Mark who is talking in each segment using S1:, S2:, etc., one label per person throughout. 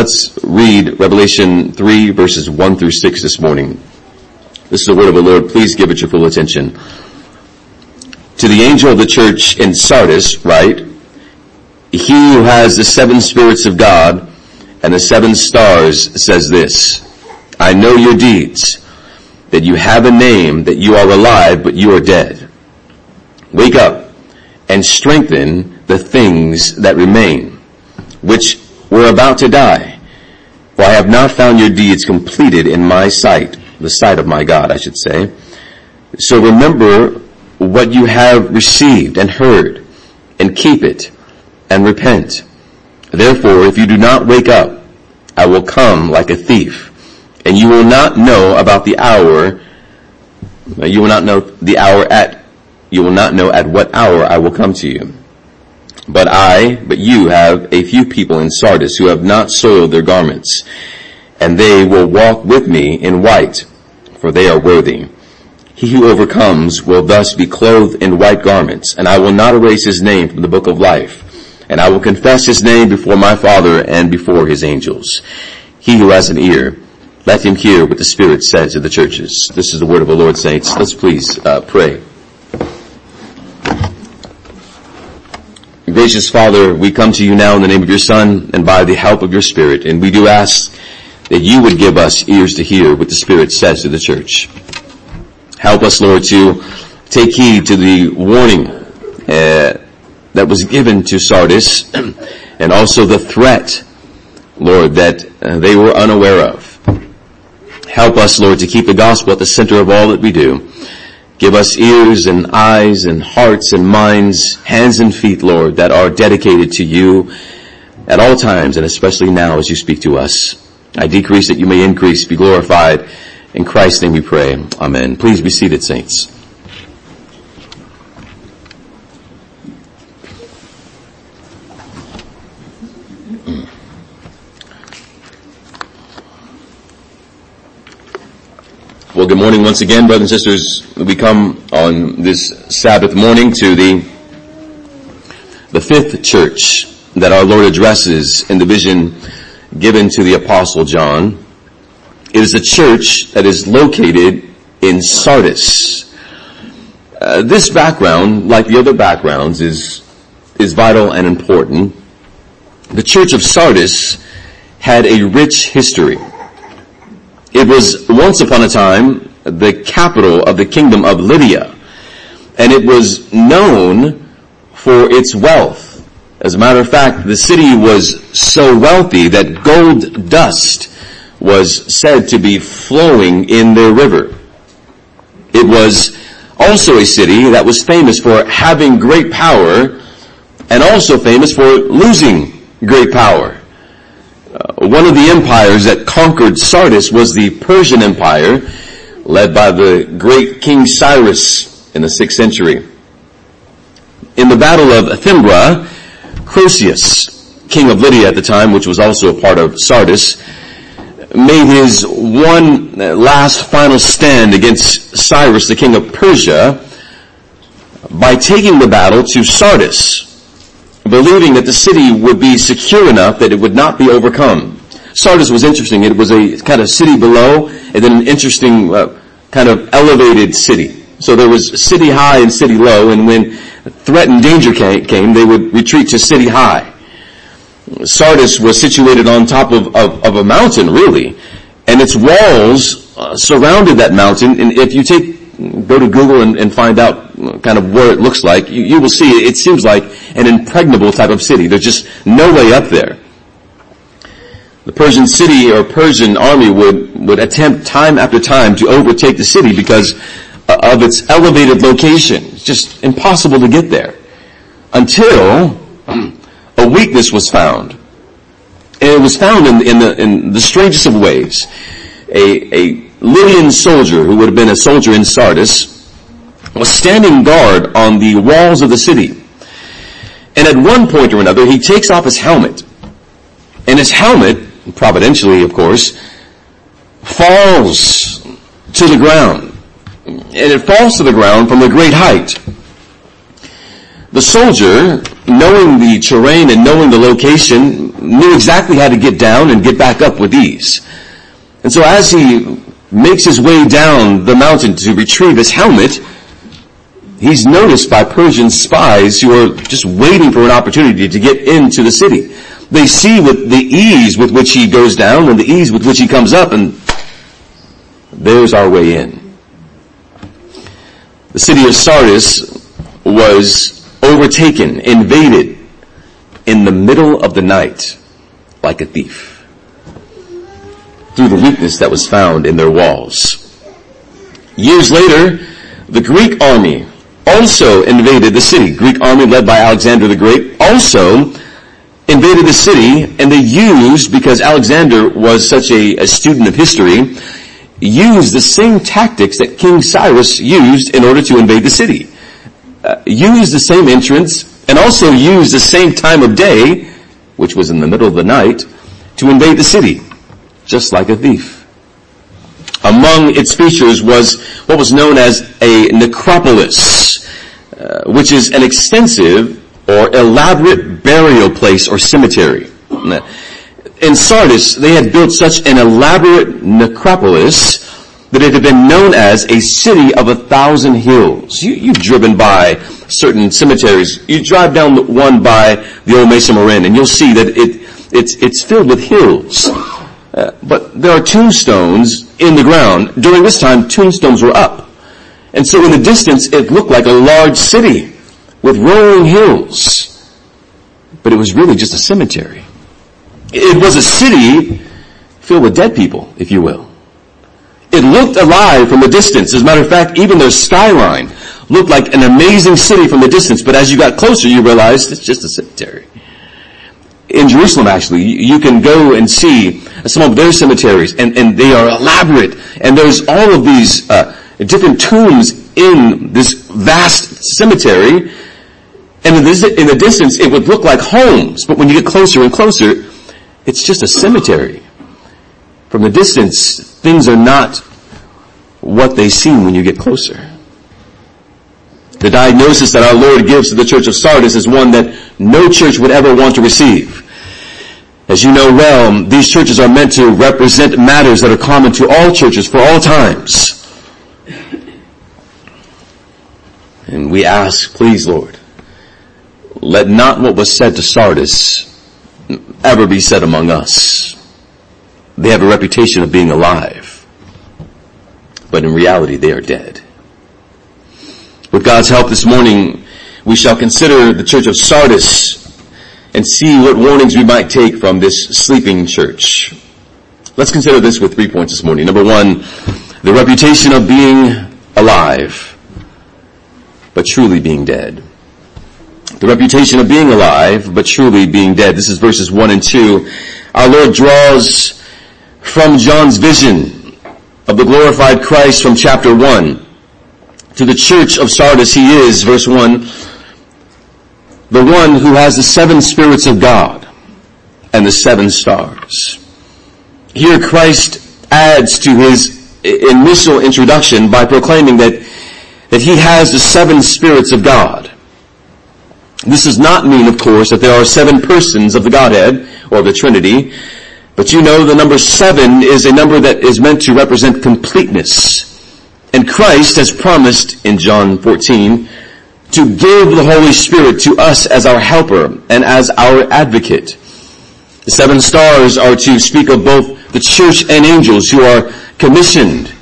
S1: let's read Revelation 3 verses 1 through 6 this morning. This is the word of the Lord. Please give it your full attention. To the angel of the church in Sardis, write, He who has the seven spirits of God and the seven stars says this, I know your deeds, that you have a name, that you are alive, but you are dead. Wake up and strengthen the things that remain, which were about to die. For I have not found your deeds completed in my sight, the sight of my God, I should say. So remember what you have received and heard, and keep it, and repent. Therefore, if you do not wake up, I will come like a thief, and you will not know about the hour, you will not know the hour at, you will not know at what hour I will come to you. But I, but you have a few people in Sardis who have not soiled their garments, and they will walk with me in white, for they are worthy. He who overcomes will thus be clothed in white garments, and I will not erase his name from the book of life, and I will confess his name before my Father and before his angels. He who has an ear, let him hear what the Spirit says to the churches. This is the word of the Lord, saints. Let's please uh, pray. Gracious Father, we come to you now in the name of your Son and by the help of your Spirit, and we do ask that you would give us ears to hear what the Spirit says to the church. Help us, Lord, to take heed to the warning uh, that was given to Sardis, and also the threat, Lord, that uh, they were unaware of. Help us, Lord, to keep the gospel at the center of all that we do. Give us ears and eyes and hearts and minds, hands and feet, Lord, that are dedicated to you at all times and especially now as you speak to us. I decrease that you may increase, be glorified. In Christ's name we pray. Amen. Please be seated, saints. Well, good morning once again, brothers and sisters. We come on this Sabbath morning to the, the fifth church that our Lord addresses in the vision given to the apostle John. It is a church that is located in Sardis. Uh, this background, like the other backgrounds, is, is vital and important. The church of Sardis had a rich history. It was once upon a time the capital of the kingdom of Lydia, and it was known for its wealth. As a matter of fact, the city was so wealthy that gold dust was said to be flowing in their river. It was also a city that was famous for having great power and also famous for losing great power. Uh, one of the empires that conquered Sardis was the Persian Empire, led by the great King Cyrus in the 6th century. In the Battle of Thymbra, Croesus, king of Lydia at the time, which was also a part of Sardis, made his one last final stand against Cyrus, the king of Persia, by taking the battle to Sardis, believing that the city would be secure enough that it would not be overcome. Sardis was interesting. It was a kind of city below and then an interesting uh, kind of elevated city. So there was city high and city low and when threat and danger came, they would retreat to city high. Sardis was situated on top of, of, of a mountain really and its walls uh, surrounded that mountain and if you take go to Google and, and, find out kind of what it looks like, you, you will see it seems like an impregnable type of city. There's just no way up there. The Persian city or Persian army would, would attempt time after time to overtake the city because of its elevated location. It's just impossible to get there. Until a weakness was found. And it was found in, in, the, in the strangest of ways. A, a Lydian soldier, who would have been a soldier in Sardis, was standing guard on the walls of the city. And at one point or another, he takes off his helmet. And his helmet, providentially of course, falls to the ground. And it falls to the ground from a great height. The soldier, knowing the terrain and knowing the location, knew exactly how to get down and get back up with ease. And so as he makes his way down the mountain to retrieve his helmet, he's noticed by Persian spies who are just waiting for an opportunity to get into the city. They see with the ease with which he goes down and the ease with which he comes up and there's our way in. The city of Sardis was overtaken, invaded in the middle of the night like a thief through the weakness that was found in their walls. Years later, the Greek army also invaded the city. Greek army led by Alexander the Great also invaded the city and they used, because Alexander was such a, a student of history, used the same tactics that King Cyrus used in order to invade the city. Uh, used the same entrance and also used the same time of day, which was in the middle of the night, to invade the city, just like a thief. Among its features was what was known as a necropolis, uh, which is an extensive or elaborate burial place or cemetery. In Sardis, they had built such an elaborate necropolis that it had been known as a city of a thousand hills. You, you've driven by certain cemeteries. You drive down one by the old Mesa Marin and you'll see that it, it's, it's filled with hills. Uh, but there are tombstones in the ground. During this time, tombstones were up. And so in the distance, it looked like a large city with rolling hills. But it was really just a cemetery. It was a city filled with dead people, if you will. It looked alive from a distance. As a matter of fact, even their skyline looked like an amazing city from a distance, but as you got closer, you realized it's just a cemetery. In Jerusalem, actually, you can go and see some of their cemeteries, and, and they are elaborate, and there's all of these uh, different tombs in this vast cemetery, and in, this, in the distance, it would look like homes, but when you get closer and closer, it's just a cemetery. From the distance, things are not what they seem when you get closer. The diagnosis that our Lord gives to the church of Sardis is one that no church would ever want to receive. As you know well, these churches are meant to represent matters that are common to all churches for all times. And we ask, please Lord, let not what was said to Sardis ever be said among us. They have a reputation of being alive, but in reality they are dead. With God's help this morning, we shall consider the church of Sardis and see what warnings we might take from this sleeping church. Let's consider this with three points this morning. Number one, the reputation of being alive, but truly being dead. The reputation of being alive, but truly being dead. This is verses one and two. Our Lord draws from John's vision of the glorified Christ from chapter one to the church of Sardis. He is, verse one, the one who has the seven spirits of God and the seven stars. Here Christ adds to his initial introduction by proclaiming that, that he has the seven spirits of God. This does not mean, of course, that there are seven persons of the Godhead or the Trinity, but you know the number seven is a number that is meant to represent completeness. And Christ has promised in John 14 to give the Holy Spirit to us as our helper and as our advocate. The seven stars are to speak of both the church and angels who are commissioned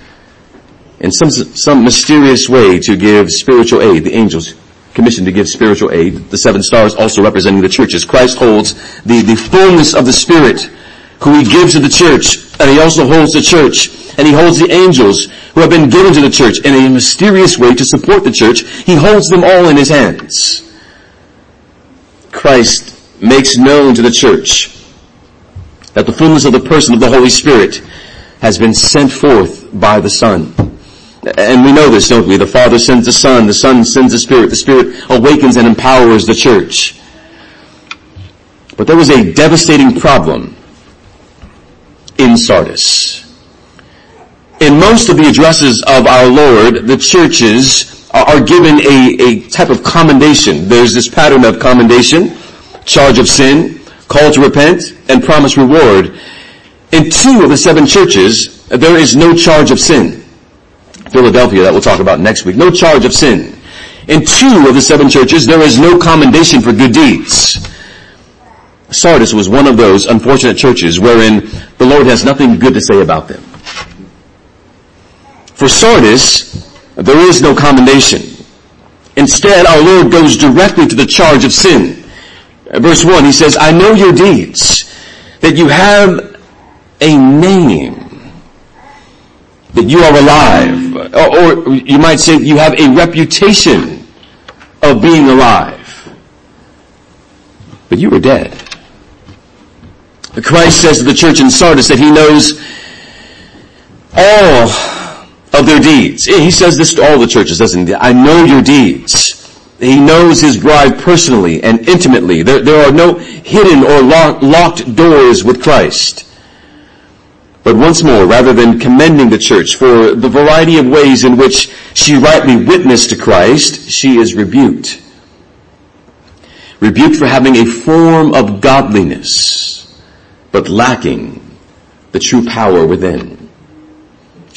S1: in some, some mysterious way to give spiritual aid. The angels commissioned to give spiritual aid. The seven stars also representing the churches. Christ holds the, the fullness of the Spirit who he gives to the church and he also holds the church and he holds the angels who have been given to the church in a mysterious way to support the church. He holds them all in his hands. Christ makes known to the church that the fullness of the person of the Holy Spirit has been sent forth by the Son. And we know this, don't we? The Father sends the Son, the Son sends the Spirit, the Spirit awakens and empowers the church. But there was a devastating problem in Sardis. In most of the addresses of our Lord, the churches are given a, a type of commendation. There's this pattern of commendation, charge of sin, call to repent, and promise reward. In two of the seven churches, there is no charge of sin. Philadelphia, that we'll talk about next week. No charge of sin. In two of the seven churches, there is no commendation for good deeds. Sardis was one of those unfortunate churches wherein the Lord has nothing good to say about them. For Sardis, there is no commendation. Instead, our Lord goes directly to the charge of sin. Verse 1, he says, I know your deeds, that you have a name, that you are alive, or, or you might say you have a reputation of being alive, but you were dead. Christ says to the church in Sardis that he knows all of their deeds. He says this to all the churches, doesn't he? I know your deeds. He knows his bride personally and intimately. There, there are no hidden or lock, locked doors with Christ. But once more, rather than commending the church for the variety of ways in which she rightly witnessed to Christ, she is rebuked. Rebuked for having a form of godliness, but lacking the true power within.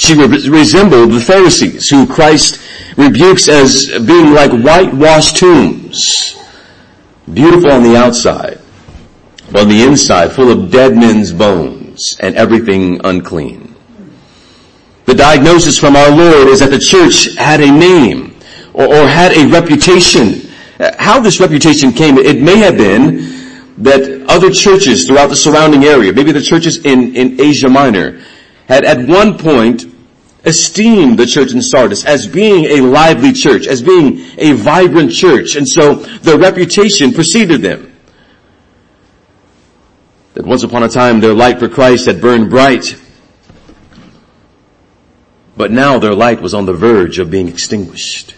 S1: She re- resembled the Pharisees who Christ rebukes as being like whitewashed tombs. Beautiful on the outside, but on the inside full of dead men's bones and everything unclean. The diagnosis from our Lord is that the church had a name or, or had a reputation. How this reputation came, it may have been that other churches throughout the surrounding area, maybe the churches in, in Asia Minor, had at one point esteemed the church in Sardis as being a lively church, as being a vibrant church, and so their reputation preceded them. That once upon a time their light for Christ had burned bright, but now their light was on the verge of being extinguished.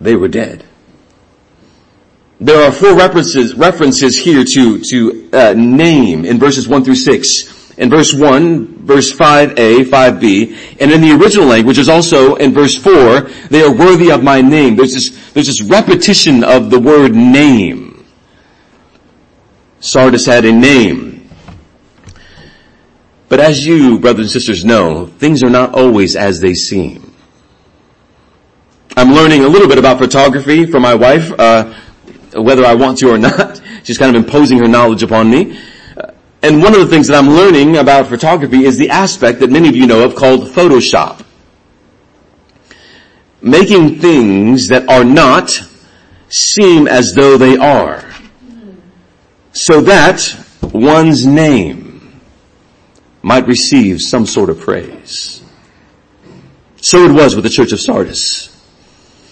S1: They were dead. There are four references, references here to, to uh, name in verses 1 through 6 in verse 1, verse 5a, 5b, and in the original language is also in verse 4, they are worthy of my name. There's this, there's this repetition of the word name. Sardis had a name. But as you, brothers and sisters, know, things are not always as they seem. I'm learning a little bit about photography from my wife, uh, whether I want to or not. She's kind of imposing her knowledge upon me. And one of the things that I'm learning about photography is the aspect that many of you know of called Photoshop. Making things that are not seem as though they are. So that one's name might receive some sort of praise. So it was with the church of Sardis.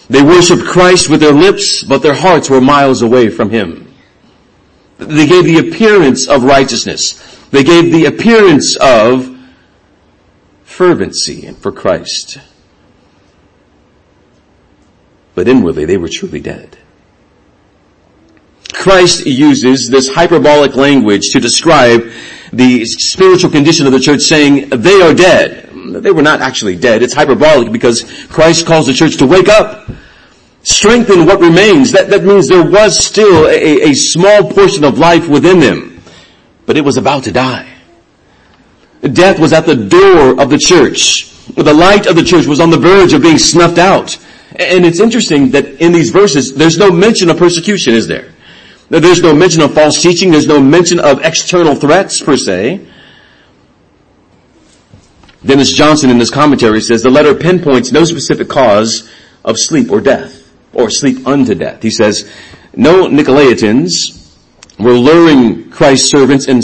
S1: They worshiped Christ with their lips, but their hearts were miles away from Him. They gave the appearance of righteousness. They gave the appearance of fervency for Christ. But inwardly they were truly dead. Christ uses this hyperbolic language to describe the spiritual condition of the church saying they are dead. They were not actually dead. It's hyperbolic because Christ calls the church to wake up strengthen what remains. That, that means there was still a, a small portion of life within them, but it was about to die. Death was at the door of the church. The light of the church was on the verge of being snuffed out. And it's interesting that in these verses, there's no mention of persecution, is there? There's no mention of false teaching. There's no mention of external threats per se. Dennis Johnson in his commentary says the letter pinpoints no specific cause of sleep or death or sleep unto death. He says, no Nicolaitans were luring Christ's servants in,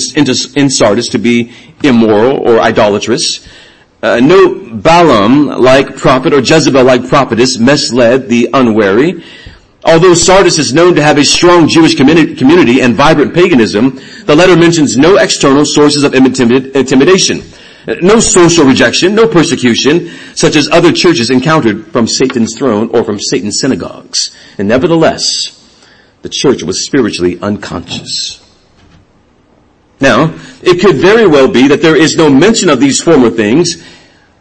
S1: in Sardis to be immoral or idolatrous. Uh, no Balaam-like prophet or Jezebel-like prophetess misled the unwary. Although Sardis is known to have a strong Jewish community and vibrant paganism, the letter mentions no external sources of intimidation. No social rejection, no persecution, such as other churches encountered from Satan's throne or from Satan's synagogues. And nevertheless, the church was spiritually unconscious. Now, it could very well be that there is no mention of these former things,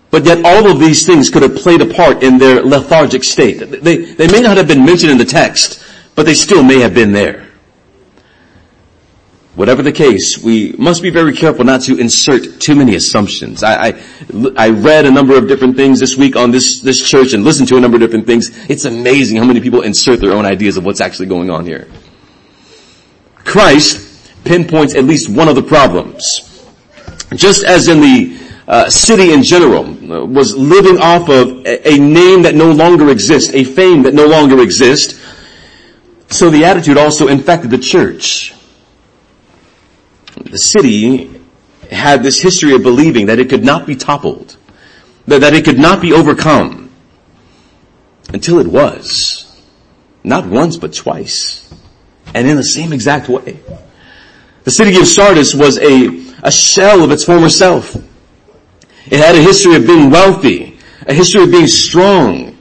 S1: but yet all of these things could have played a part in their lethargic state. They, they may not have been mentioned in the text, but they still may have been there. Whatever the case, we must be very careful not to insert too many assumptions. I, I, I, read a number of different things this week on this, this church and listened to a number of different things. It's amazing how many people insert their own ideas of what's actually going on here. Christ pinpoints at least one of the problems. Just as in the uh, city in general uh, was living off of a, a name that no longer exists, a fame that no longer exists, so the attitude also infected the church. The city had this history of believing that it could not be toppled, that, that it could not be overcome, until it was. Not once, but twice. And in the same exact way. The city of Sardis was a, a shell of its former self. It had a history of being wealthy, a history of being strong.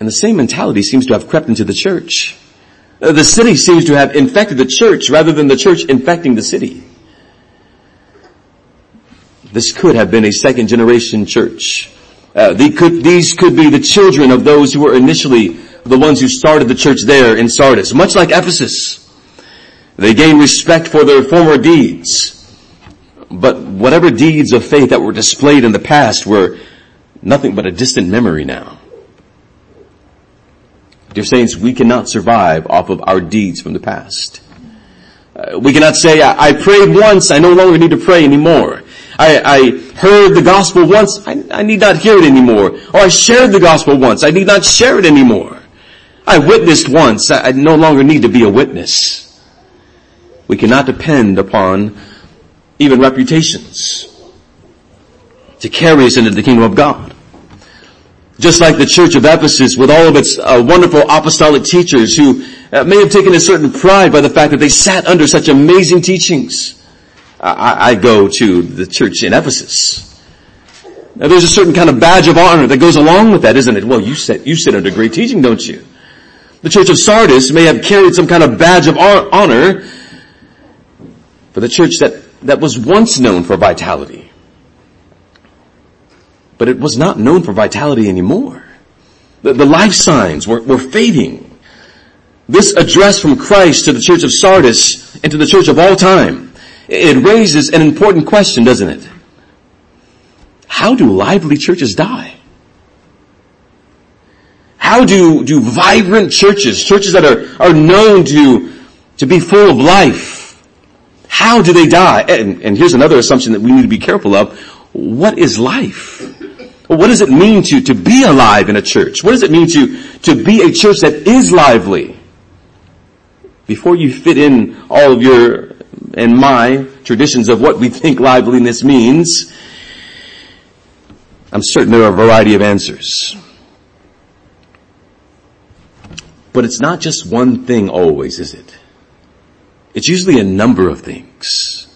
S1: And the same mentality seems to have crept into the church. The city seems to have infected the church rather than the church infecting the city. This could have been a second generation church. Uh, could, these could be the children of those who were initially the ones who started the church there in Sardis, much like Ephesus. They gained respect for their former deeds. But whatever deeds of faith that were displayed in the past were nothing but a distant memory now. Dear saints, we cannot survive off of our deeds from the past. Uh, we cannot say, I, I, prayed once, I no longer need to pray anymore. I, I heard the gospel once, I, I need not hear it anymore. Or I shared the gospel once, I need not share it anymore. I witnessed once, I, I no longer need to be a witness. We cannot depend upon even reputations to carry us into the kingdom of God. Just like the church of Ephesus with all of its uh, wonderful apostolic teachers who uh, may have taken a certain pride by the fact that they sat under such amazing teachings. I, I go to the church in Ephesus. Now there's a certain kind of badge of honor that goes along with that, isn't it? Well, you sit, you sit under great teaching, don't you? The church of Sardis may have carried some kind of badge of honor for the church that, that was once known for vitality but it was not known for vitality anymore. The, the life signs were, were fading. This address from Christ to the church of Sardis and to the church of all time, it raises an important question, doesn't it? How do lively churches die? How do, do vibrant churches, churches that are, are known to, to be full of life, how do they die? And, and here's another assumption that we need to be careful of. What is life? Well, what does it mean to, to be alive in a church? What does it mean to, to be a church that is lively? Before you fit in all of your and my traditions of what we think liveliness means, I'm certain there are a variety of answers. But it's not just one thing always, is it? It's usually a number of things.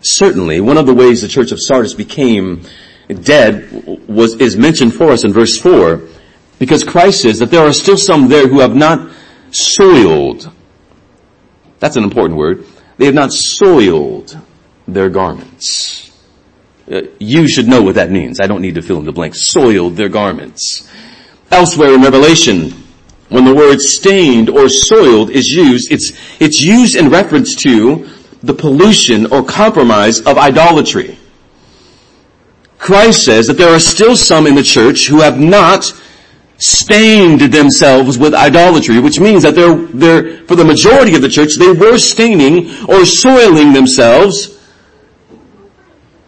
S1: Certainly, one of the ways the church of Sardis became dead was, is mentioned for us in verse 4 because Christ says that there are still some there who have not soiled. That's an important word. They have not soiled their garments. Uh, you should know what that means. I don't need to fill in the blanks. Soiled their garments. Elsewhere in Revelation, when the word stained or soiled is used, it's, it's used in reference to the pollution or compromise of idolatry. Christ says that there are still some in the church who have not stained themselves with idolatry, which means that they're, they're, for the majority of the church, they were staining or soiling themselves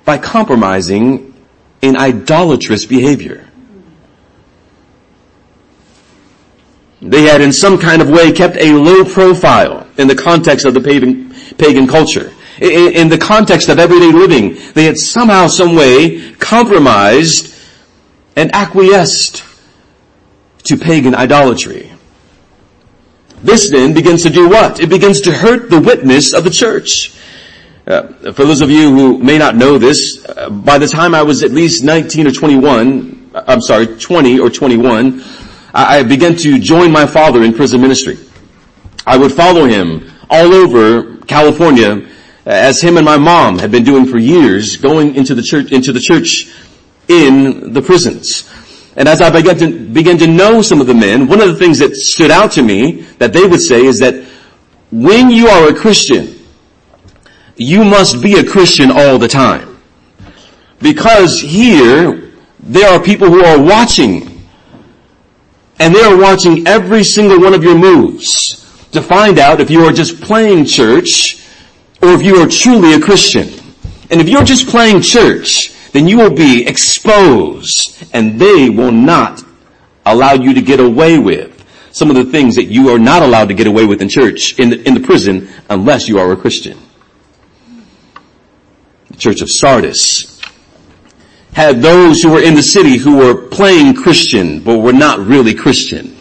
S1: by compromising in idolatrous behavior. They had in some kind of way kept a low profile in the context of the pagan, pagan culture in, the context of everyday living, they had somehow, some way compromised and acquiesced to pagan idolatry. This then begins to do what? It begins to hurt the witness of the church. Uh, for those of you who may not know this, uh, by the time I was at least 19 or 21, I'm sorry, 20 or 21, I, I began to join my father in prison ministry. I would follow him all over California Uh, as him and my mom had been doing for years, going into the church, into the church in the prisons. And as I began to, begin to know some of the men, one of the things that stood out to me that they would say is that when you are a Christian, you must be a Christian all the time. Because here, there are people who are watching. And they are watching every single one of your moves to find out if you are just playing church or if you are truly a Christian. And if you're just playing church, then you will be exposed and they will not allow you to get away with some of the things that you are not allowed to get away with in church, in the, in the prison, unless you are a Christian. The church of Sardis had those who were in the city who were playing Christian, but were not really Christian.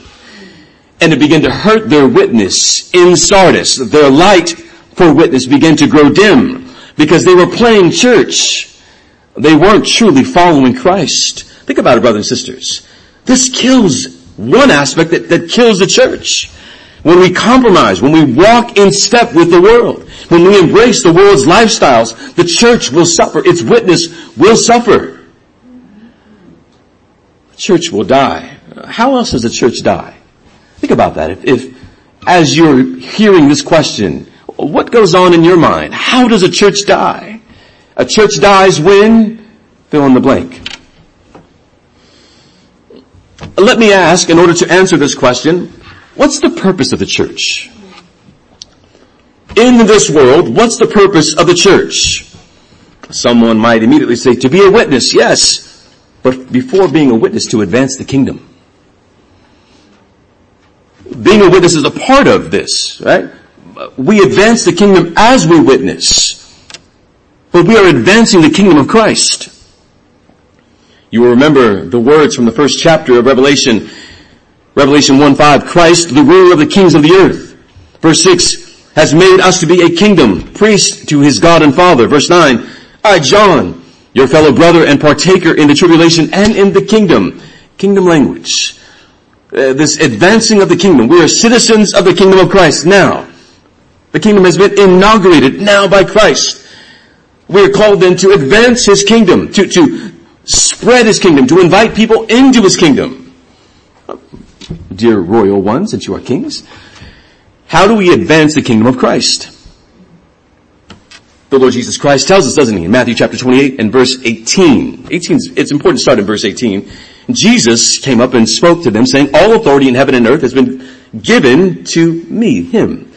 S1: And it began to hurt their witness in Sardis. Their light for witness began to grow dim because they were playing church. They weren't truly following Christ. Think about it, brothers and sisters. This kills one aspect that, that kills the church. When we compromise, when we walk in step with the world, when we embrace the world's lifestyles, the church will suffer. Its witness will suffer. The church will die. How else does the church die? Think about that. If, if as you're hearing this question, what goes on in your mind? How does a church die? A church dies when, fill in the blank. Let me ask, in order to answer this question, what's the purpose of the church? In this world, what's the purpose of the church? Someone might immediately say, to be a witness, yes, but before being a witness, to advance the kingdom. Being a witness is a part of this, right? We advance the kingdom as we witness, but we are advancing the kingdom of Christ. You will remember the words from the first chapter of Revelation, Revelation 1-5, Christ, the ruler of the kings of the earth. Verse 6, has made us to be a kingdom, priest to his God and Father. Verse 9, I, John, your fellow brother and partaker in the tribulation and in the kingdom. Kingdom language. Uh, this advancing of the kingdom. We are citizens of the kingdom of Christ now. The kingdom has been inaugurated now by Christ. We are called then to advance his kingdom, to, to spread his kingdom, to invite people into his kingdom. Dear royal ones, since you are kings, how do we advance the kingdom of Christ? The Lord Jesus Christ tells us, doesn't he, in Matthew chapter 28 and verse 18. 18, it's important to start in verse 18. Jesus came up and spoke to them saying, all authority in heaven and earth has been given to me, him.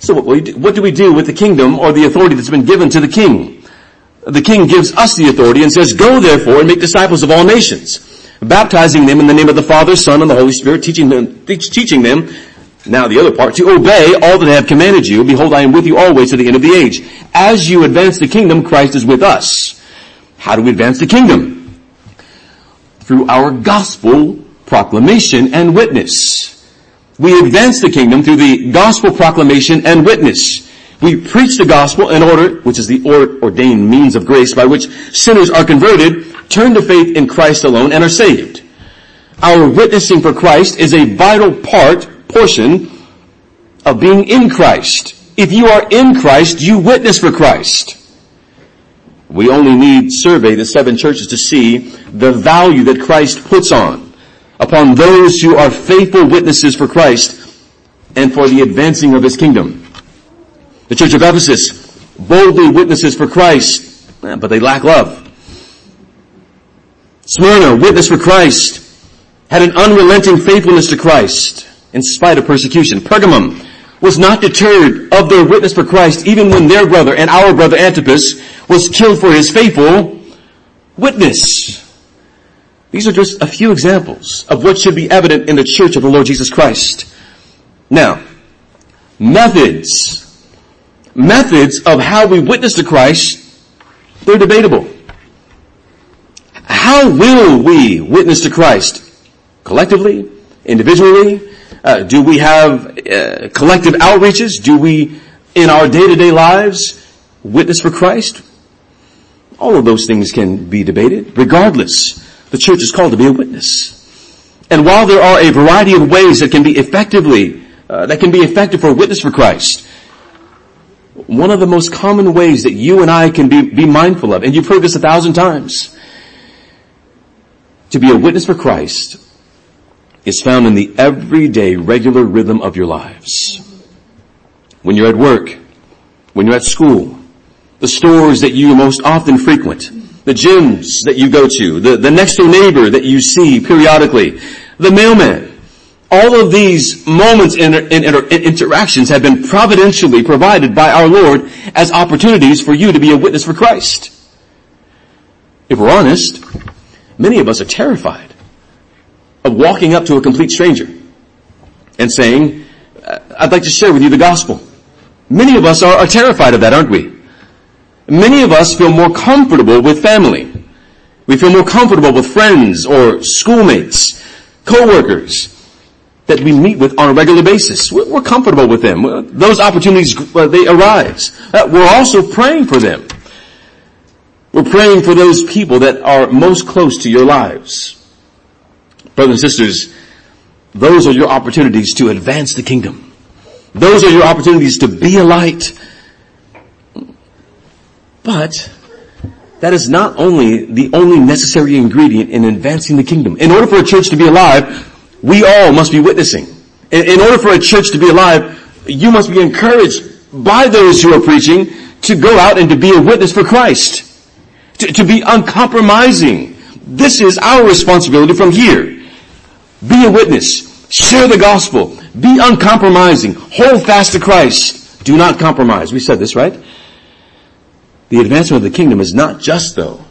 S1: So what do we do with the kingdom or the authority that's been given to the king? the king gives us the authority and says, go therefore and make disciples of all nations, baptizing them in the name of the Father, Son, and the Holy Spirit, teaching them, teaching them, now the other part, to obey all that I have commanded you. Behold, I am with you always to the end of the age. As you advance the kingdom, Christ is with us. How do we advance the kingdom? Through our gospel proclamation and witness. We advance the kingdom through the gospel proclamation and witness. We preach the gospel in order, which is the ordained means of grace by which sinners are converted, turn to faith in Christ alone, and are saved. Our witnessing for Christ is a vital part, portion, of being in Christ. If you are in Christ, you witness for Christ. We only need survey the seven churches to see the value that Christ puts on upon those who are faithful witnesses for Christ and for the advancing of His kingdom. The church of Ephesus boldly witnesses for Christ, eh, but they lack love. Smyrna, witness for Christ, had an unrelenting faithfulness to Christ in spite of persecution. Pergamum was not deterred of their witness for Christ even when their brother and our brother Antipas was killed for his faithful witness. These are just a few examples of what should be evident in the church of the Lord Jesus Christ. Now, methods methods of how we witness to Christ, they're debatable. How will we witness to Christ? Collectively? Individually? Uh, do we have uh, collective outreaches? Do we, in our day-to-day lives, witness for Christ? All of those things can be debated. Regardless, the church is called to be a witness. And while there are a variety of ways that can be effectively, uh, that can be effective for a witness for Christ, one of the most common ways that you and I can be, be mindful of, and you've heard this a thousand times, to be a witness for Christ is found in the everyday regular rhythm of your lives. when you're at work, when you're at school, the stores that you most often frequent, the gyms that you go to, the, the next door neighbor that you see periodically, the mailman. All of these moments and inter- interactions have been providentially provided by our Lord as opportunities for you to be a witness for Christ. If we're honest, many of us are terrified of walking up to a complete stranger and saying, uh, I'd like to share with you the gospel. Many of us are, are terrified of that, aren't we? Many of us feel more comfortable with family. We feel more comfortable with friends or schoolmates, co-workers that we meet with on a regular basis. We're comfortable with them. Those opportunities, they arise. Uh, we're also praying for them. We're praying for those people that are most close to your lives. Brothers and sisters, those are your opportunities to advance the kingdom. Those are your opportunities to be a light. But that is not only the only necessary ingredient in advancing the kingdom. In order for a church to be alive, we all must be witnessing. In, in order for a church to be alive, you must be encouraged by those who are preaching to go out and to be a witness for Christ. To, to be uncompromising. This is our responsibility from here. Be a witness. Share the gospel. Be uncompromising. Hold fast to Christ. Do not compromise. We said this, right? The advancement of the kingdom is not just though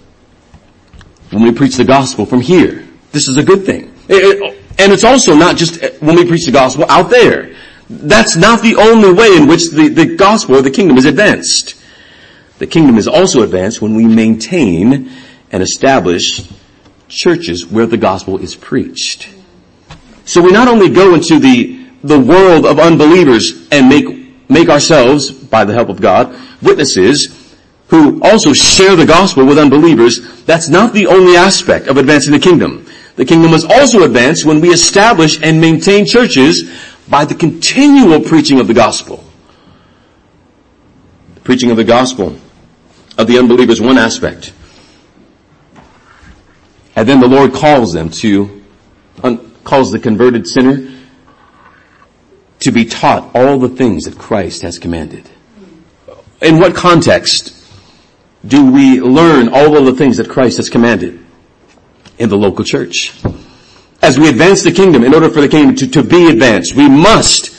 S1: when we preach the gospel from here. This is a good thing. and it's also not just when we preach the gospel out there. That's not the only way in which the, the gospel or the kingdom is advanced. The kingdom is also advanced when we maintain and establish churches where the gospel is preached. So we not only go into the, the world of unbelievers and make, make ourselves, by the help of God, witnesses who also share the gospel with unbelievers. That's not the only aspect of advancing the kingdom. The kingdom must also advance when we establish and maintain churches by the continual preaching of the gospel. The preaching of the gospel of the unbelievers one aspect. And then the Lord calls them to calls the converted sinner to be taught all the things that Christ has commanded. In what context do we learn all of the things that Christ has commanded? In the local church. As we advance the kingdom, in order for the kingdom to, to be advanced, we must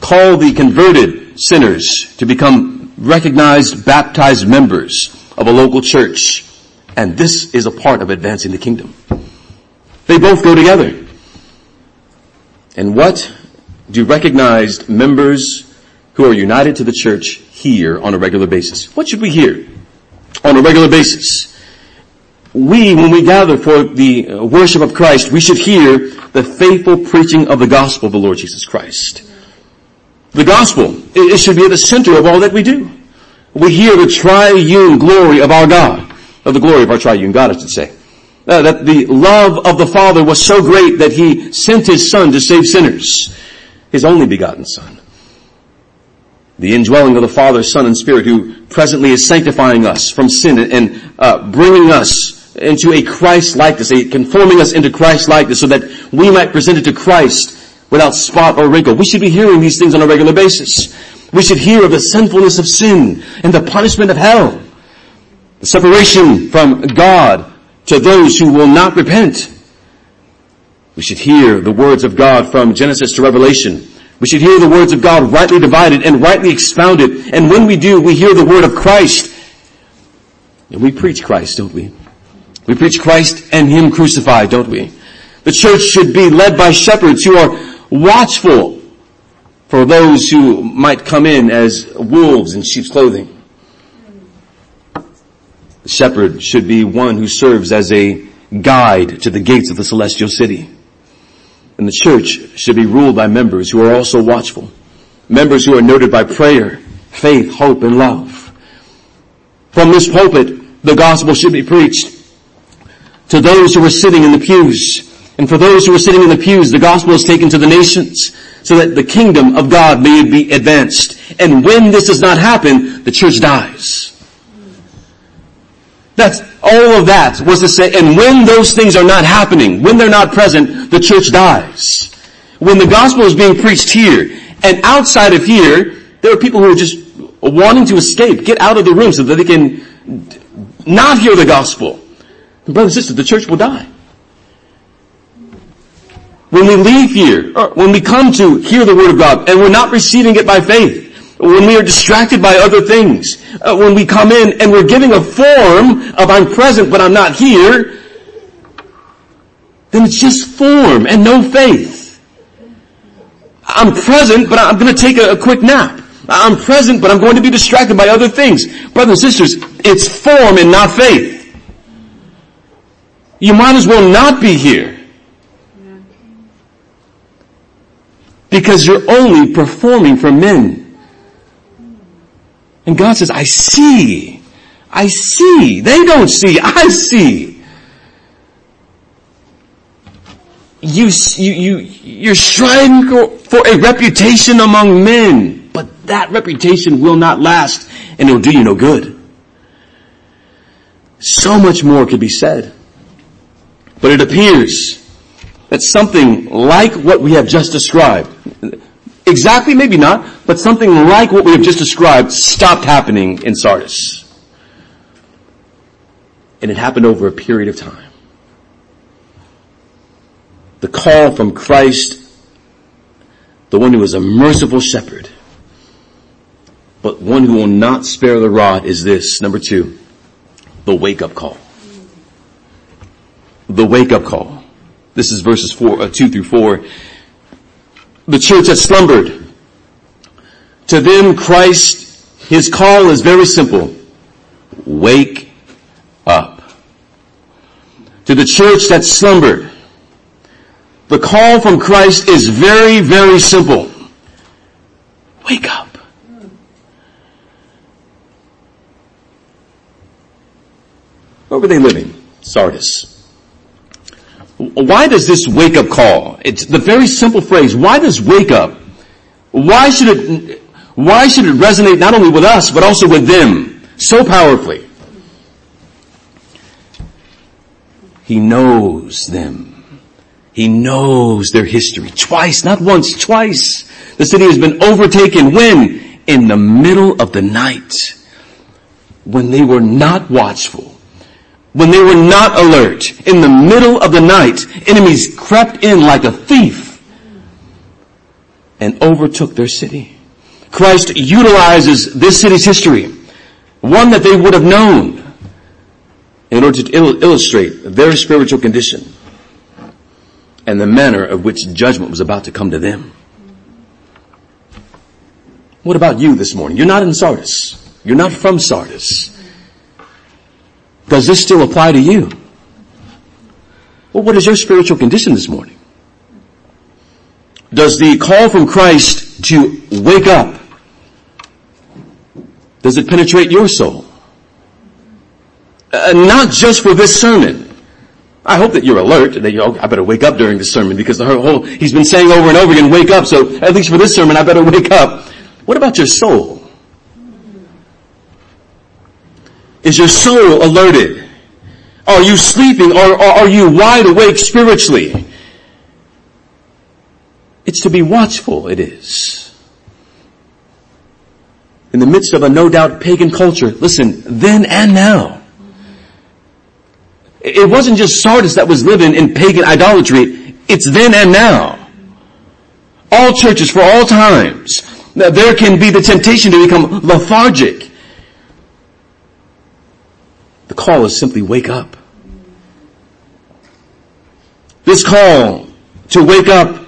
S1: call the converted sinners to become recognized, baptized members of a local church. And this is a part of advancing the kingdom. They both go together. And what do recognized members who are united to the church hear on a regular basis? What should we hear on a regular basis? We, when we gather for the worship of Christ, we should hear the faithful preaching of the gospel of the Lord Jesus Christ. The gospel, it should be at the center of all that we do. We hear the triune glory of our God, of the glory of our triune God, I should say. Uh, that the love of the Father was so great that He sent His Son to save sinners. His only begotten Son. The indwelling of the Father, Son, and Spirit who presently is sanctifying us from sin and uh, bringing us into a Christ likeness, a conforming us into Christ likeness so that we might present it to Christ without spot or wrinkle. We should be hearing these things on a regular basis. We should hear of the sinfulness of sin and the punishment of hell. The separation from God to those who will not repent. We should hear the words of God from Genesis to Revelation. We should hear the words of God rightly divided and rightly expounded. And when we do, we hear the word of Christ. And we preach Christ, don't we? We preach Christ and Him crucified, don't we? The church should be led by shepherds who are watchful for those who might come in as wolves in sheep's clothing. The shepherd should be one who serves as a guide to the gates of the celestial city. And the church should be ruled by members who are also watchful. Members who are noted by prayer, faith, hope, and love. From this pulpit, the gospel should be preached to those who are sitting in the pews. And for those who are sitting in the pews, the gospel is taken to the nations so that the kingdom of God may be advanced. And when this does not happen, the church dies. That's all of that was to say, and when those things are not happening, when they're not present, the church dies. When the gospel is being preached here, and outside of here, There are people who are just wanting to escape, get out of the room so that they can not hear the gospel. Brothers and sisters, the church will die. When we leave here, when we come to hear the word of God and we're not receiving it by faith, when we are distracted by other things, uh, when we come in and we're giving a form of I'm present but I'm not here, then it's just form and no faith. I'm present but I'm going to take a, a quick nap. I'm present but I'm going to be distracted by other things. Brothers and sisters, it's form and not faith. You might as well not be here. Because you're only performing for men. And God says, I see. I see. They don't see. I see. You, you, you, you're striving for a reputation among men, but that reputation will not last and it'll do you no good. So much more could be said. But it appears that something like what we have just described, exactly maybe not, but something like what we have just described stopped happening in Sardis. And it happened over a period of time. The call from Christ, the one who is a merciful shepherd, but one who will not spare the rod is this, number two, the wake up call the wake up call. This is verses four, uh, two through four. The church that slumbered. To them, Christ, his call is very simple. Wake up. To the church that slumbered, the call from Christ is very, very simple. Wake up. Where were they living? Sardis. Why does this wake up call? It's the very simple phrase, why does wake up? Why should it, why should it resonate not only with us, but also with them so powerfully? He knows them. He knows their history. Twice, not once, twice. The city has been overtaken. When? In the middle of the night. When they were not watchful when they were not alert, in the middle of the night, enemies crept in like a thief and overtook their city. Christ utilizes this city's history, one that they would have known, in order to il- illustrate their spiritual condition and the manner of which judgment was about to come to them. What about you this morning? You're not in Sardis. You're not from Sardis. Does this still apply to you? Well, what is your spiritual condition this morning? Does the call from Christ to wake up, does it penetrate your soul? Uh, not just for this sermon. I hope that you're alert, that you, oh, I better wake up during this sermon because the whole, he's been saying over and over again, wake up, so at least for this sermon I better wake up. What about your soul? Is your soul alerted? Are you sleeping or, are you wide awake spiritually? It's to be watchful, it is. In the midst of a no doubt pagan culture, listen, then and now. It wasn't just Sardis that was living in pagan idolatry, it's then and now. All churches for all times. There can be the temptation to become lethargic the call is simply wake up. This call to wake up,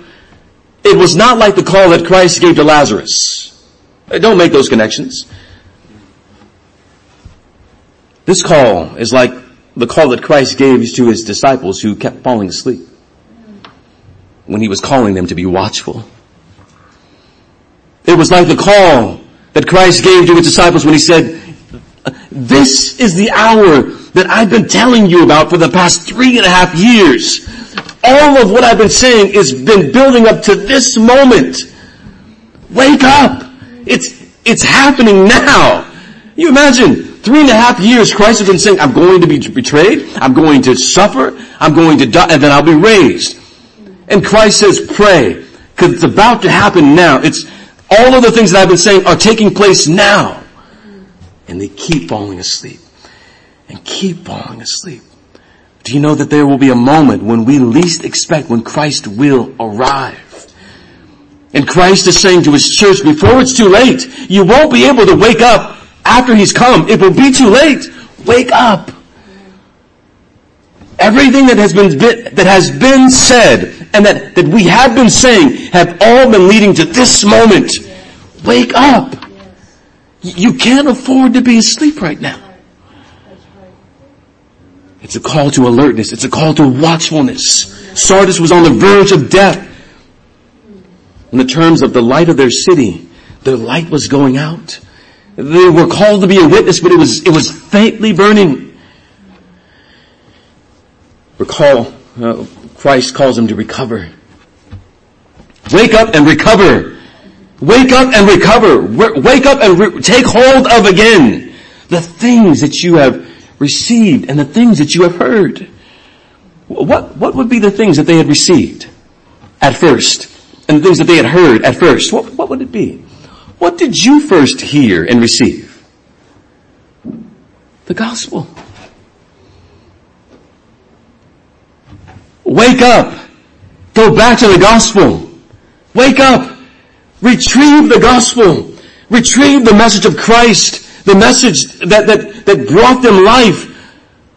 S1: it was not like the call that Christ gave to Lazarus. Uh, don't make those connections. This call is like the call that Christ gave to his disciples who kept falling asleep when he was calling them to be watchful. It was like the call that Christ gave to his disciples when he said, this is the hour that I've been telling you about for the past three and a half years. All of what I've been saying has been building up to this moment. Wake up. It's, it's happening now. You imagine three and a half years Christ has been saying, I'm going to be betrayed. I'm going to suffer. I'm going to die and then I'll be raised. And Christ says, pray. Cause it's about to happen now. It's, All of the things that I've been saying are taking place now. And they keep falling asleep and keep falling asleep. Do you know that there will be a moment when we least expect when Christ will arrive? And Christ is saying to his church, before it's too late, you won't be able to wake up after he's come. It will be too late. Wake up. Everything that has been, that has been said and that, that we have been saying have all been leading to this moment. Wake up. You can't afford to be asleep right now. It's a call to alertness. It's a call to watchfulness. Sardis was on the verge of death. In the terms of the light of their city, their light was going out. They were called to be a witness, but it was, it was faintly burning. Recall, uh, Christ calls them to recover. Wake up and recover. Wake up and recover. Wake up and re- take hold of again the things that you have received and the things that you have heard. What, what would be the things that they had received at first and the things that they had heard at first? What, what would it be? What did you first hear and receive? The gospel. Wake up. Go back to the gospel. Wake up. Retrieve the gospel. Retrieve the message of Christ. The message that, that, that brought them life.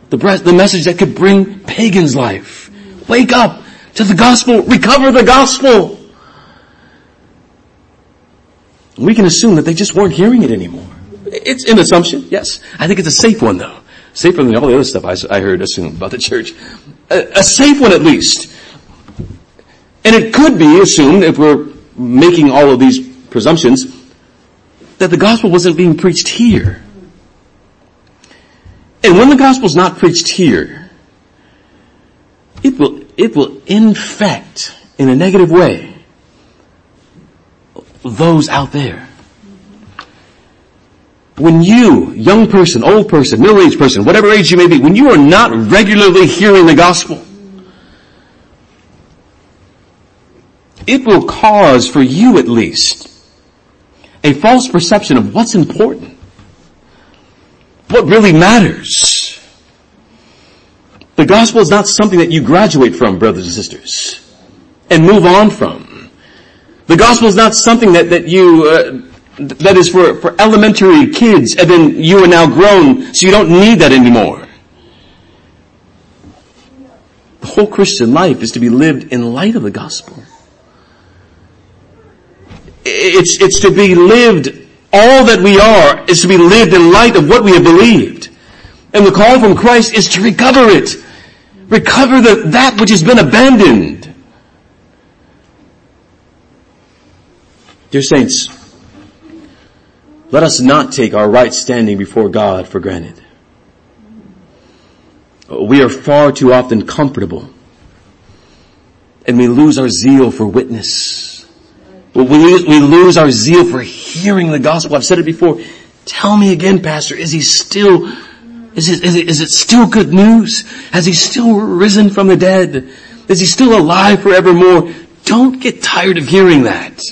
S1: The, the message that could bring pagans life. Wake up to the gospel. Recover the gospel. We can assume that they just weren't hearing it anymore. It's an assumption, yes. I think it's a safe one though. Safer than all the other stuff I, I heard assumed about the church. A, a safe one at least. And it could be assumed, if we're making all of these presumptions, that the gospel wasn't being preached here. And when the gospel's not preached here, it will, it will infect in a negative way those out there. When you, young person, old person, middle-aged person, whatever age you may be, when you are not regularly hearing the gospel, it will cause for you at least a false perception of what's important. What really matters. The gospel is not something that you graduate from, brothers and sisters, and move on from. The gospel is not something that, that you, uh, that is for, for elementary kids and then you are now grown so you don't need that anymore. The whole Christian life is to be lived in light of the gospel. It's, it's to be lived, all that we are is to be lived in light of what we have believed. And the call from Christ is to recover it. Recover the, that which has been abandoned. Dear saints, let us not take our right standing before God for granted. We are far too often comfortable and we lose our zeal for witness. We lose, we lose our zeal for hearing the gospel. I've said it before. Tell me again, pastor, is he still, is it, is it, is it still good news? Has he still risen from the dead? Is he still alive forevermore? Don't get tired of hearing that.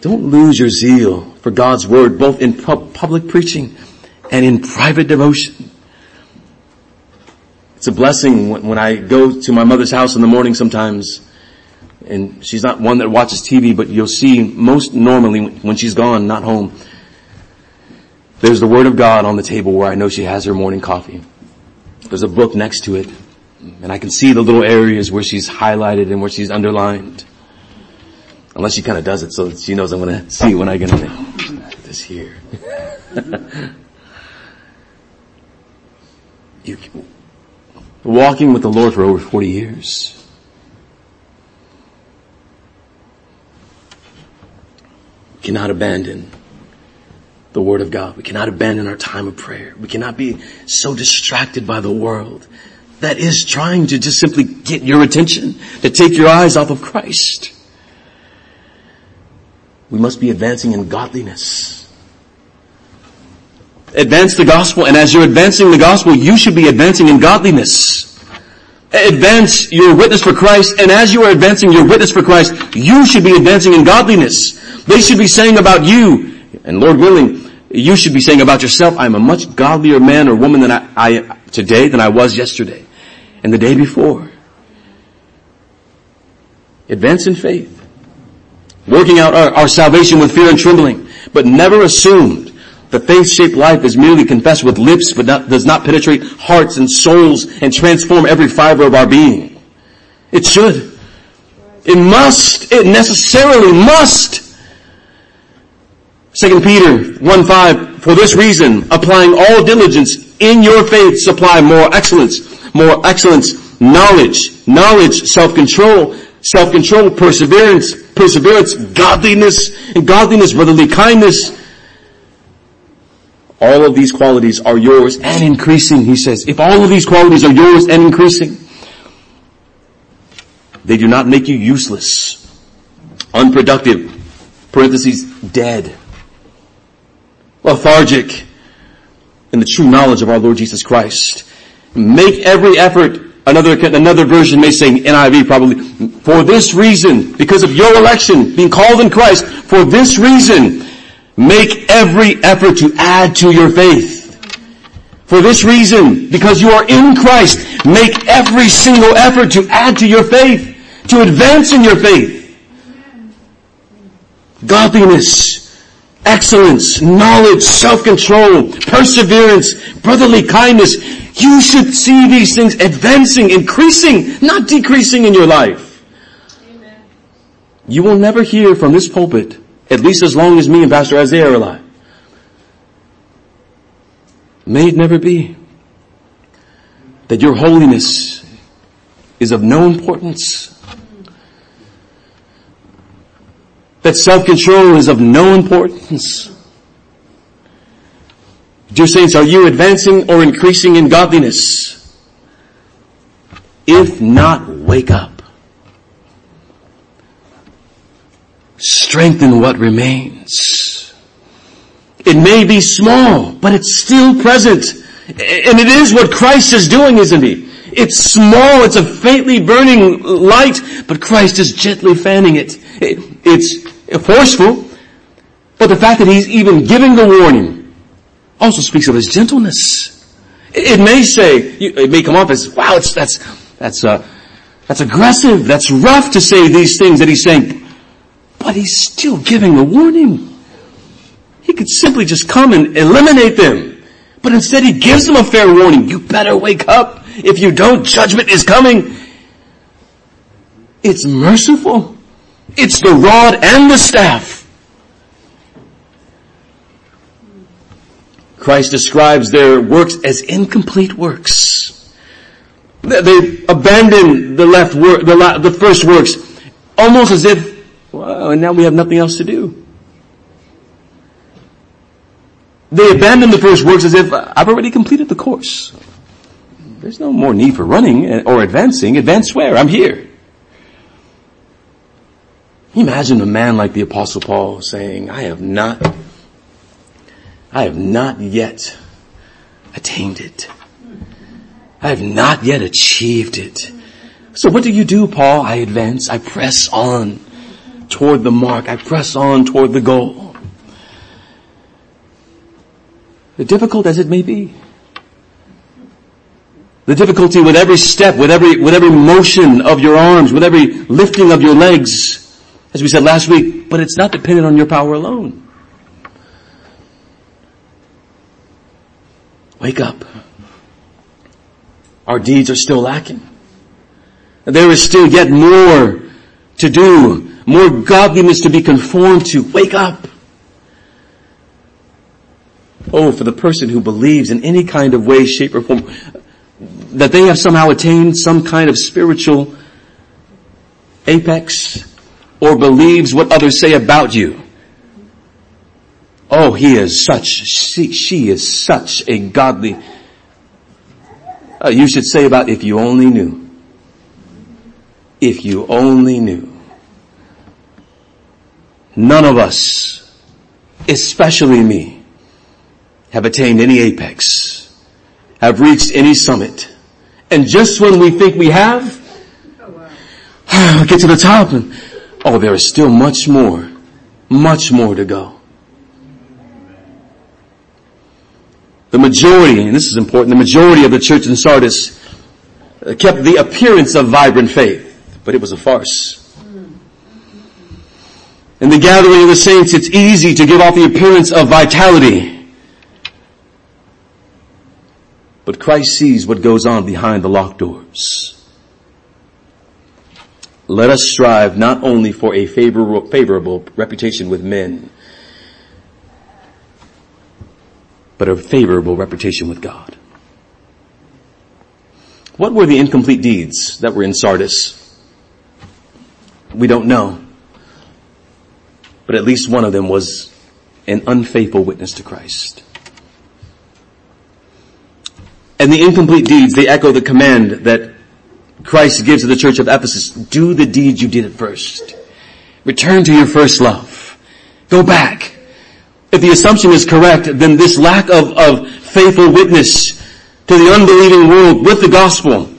S1: Don't lose your zeal for God's word, both in public preaching and in private devotion. It's a blessing when I go to my mother's house in the morning sometimes, and she's not one that watches TV, but you'll see most normally when she's gone, not home, there's the Word of God on the table where I know she has her morning coffee. There's a book next to it, and I can see the little areas where she's highlighted and where she's underlined. Unless she kind of does it so she knows I'm going to see it when I get in. This here. you, walking with the Lord for over 40 years. Cannot abandon the Word of God. We cannot abandon our time of prayer. We cannot be so distracted by the world that is trying to just simply get your attention, to take your eyes off of Christ. We must be advancing in godliness. Advance the gospel, and as you're advancing the gospel, you should be advancing in godliness. Advance your witness for Christ, and as you are advancing your witness for Christ, you should be advancing in godliness. They should be saying about you, and Lord willing, you should be saying about yourself, I'm a much godlier man or woman than I, I today than I was yesterday and the day before. Advance in faith. Working out our, our salvation with fear and trembling, but never assumed the faith-shaped life is merely confessed with lips, but not, does not penetrate hearts and souls and transform every fiber of our being. It should. It must. It necessarily must. 2 Peter 1 5, for this reason, applying all diligence in your faith, supply more excellence, more excellence, knowledge, knowledge, self-control, self-control, perseverance, perseverance, godliness, and godliness, brotherly kindness, all of these qualities are yours and increasing, he says. If all of these qualities are yours and increasing, they do not make you useless, unproductive, parentheses, dead, lethargic in the true knowledge of our Lord Jesus Christ. Make every effort Another, another version may say, NIV probably, for this reason, because of your election, being called in Christ, for this reason, Make every effort to add to your faith. For this reason, because you are in Christ, make every single effort to add to your faith, to advance in your faith. Godliness, excellence, knowledge, self-control, perseverance, brotherly kindness. You should see these things advancing, increasing, not decreasing in your life. You will never hear from this pulpit at least as long as me and Pastor Isaiah are alive. May it never be that your holiness is of no importance. That self-control is of no importance. Dear saints, are you advancing or increasing in godliness? If not, wake up. Strengthen what remains. It may be small, but it's still present. And it is what Christ is doing, isn't he? It's small, it's a faintly burning light, but Christ is gently fanning it. It's forceful, but the fact that he's even giving the warning also speaks of his gentleness. It may say, it may come off as, wow, that's, that's, uh, that's aggressive, that's rough to say these things that he's saying. But he's still giving a warning. He could simply just come and eliminate them. But instead he gives them a fair warning. You better wake up. If you don't, judgment is coming. It's merciful. It's the rod and the staff. Christ describes their works as incomplete works. They abandon the left work, the, the first works, almost as if well, and now we have nothing else to do. They abandon the first works as if I've already completed the course. There's no more need for running or advancing. Advance where? I'm here. Imagine a man like the apostle Paul saying, I have not, I have not yet attained it. I have not yet achieved it. So what do you do, Paul? I advance, I press on toward the mark. I press on toward the goal. Difficult as it may be. The difficulty with every step, with every, with every motion of your arms, with every lifting of your legs, as we said last week, but it's not dependent on your power alone. Wake up. Our deeds are still lacking. There is still yet more to do more godliness to be conformed to. Wake up. Oh, for the person who believes in any kind of way, shape, or form that they have somehow attained some kind of spiritual apex or believes what others say about you. Oh, he is such, she, she is such a godly, uh, you should say about if you only knew. If you only knew. None of us, especially me, have attained any apex, have reached any summit, And just when we think we have, get to the top and, oh, there is still much more, much more to go. The majority, and this is important, the majority of the church in Sardis kept the appearance of vibrant faith, but it was a farce. In the gathering of the saints, it's easy to give off the appearance of vitality. But Christ sees what goes on behind the locked doors. Let us strive not only for a favorable, favorable reputation with men, but a favorable reputation with God. What were the incomplete deeds that were in Sardis? We don't know. But at least one of them was an unfaithful witness to Christ. And the incomplete deeds, they echo the command that Christ gives to the church of Ephesus. Do the deeds you did at first. Return to your first love. Go back. If the assumption is correct, then this lack of, of faithful witness to the unbelieving world with the gospel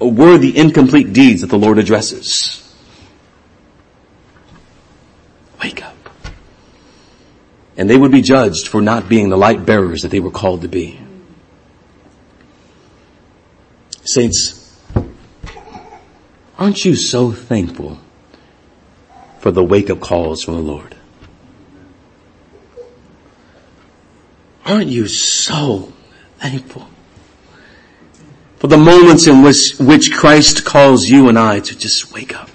S1: uh, were the incomplete deeds that the Lord addresses. Wake up. And they would be judged for not being the light bearers that they were called to be. Saints, aren't you so thankful for the wake up calls from the Lord? Aren't you so thankful for the moments in which, which Christ calls you and I to just wake up?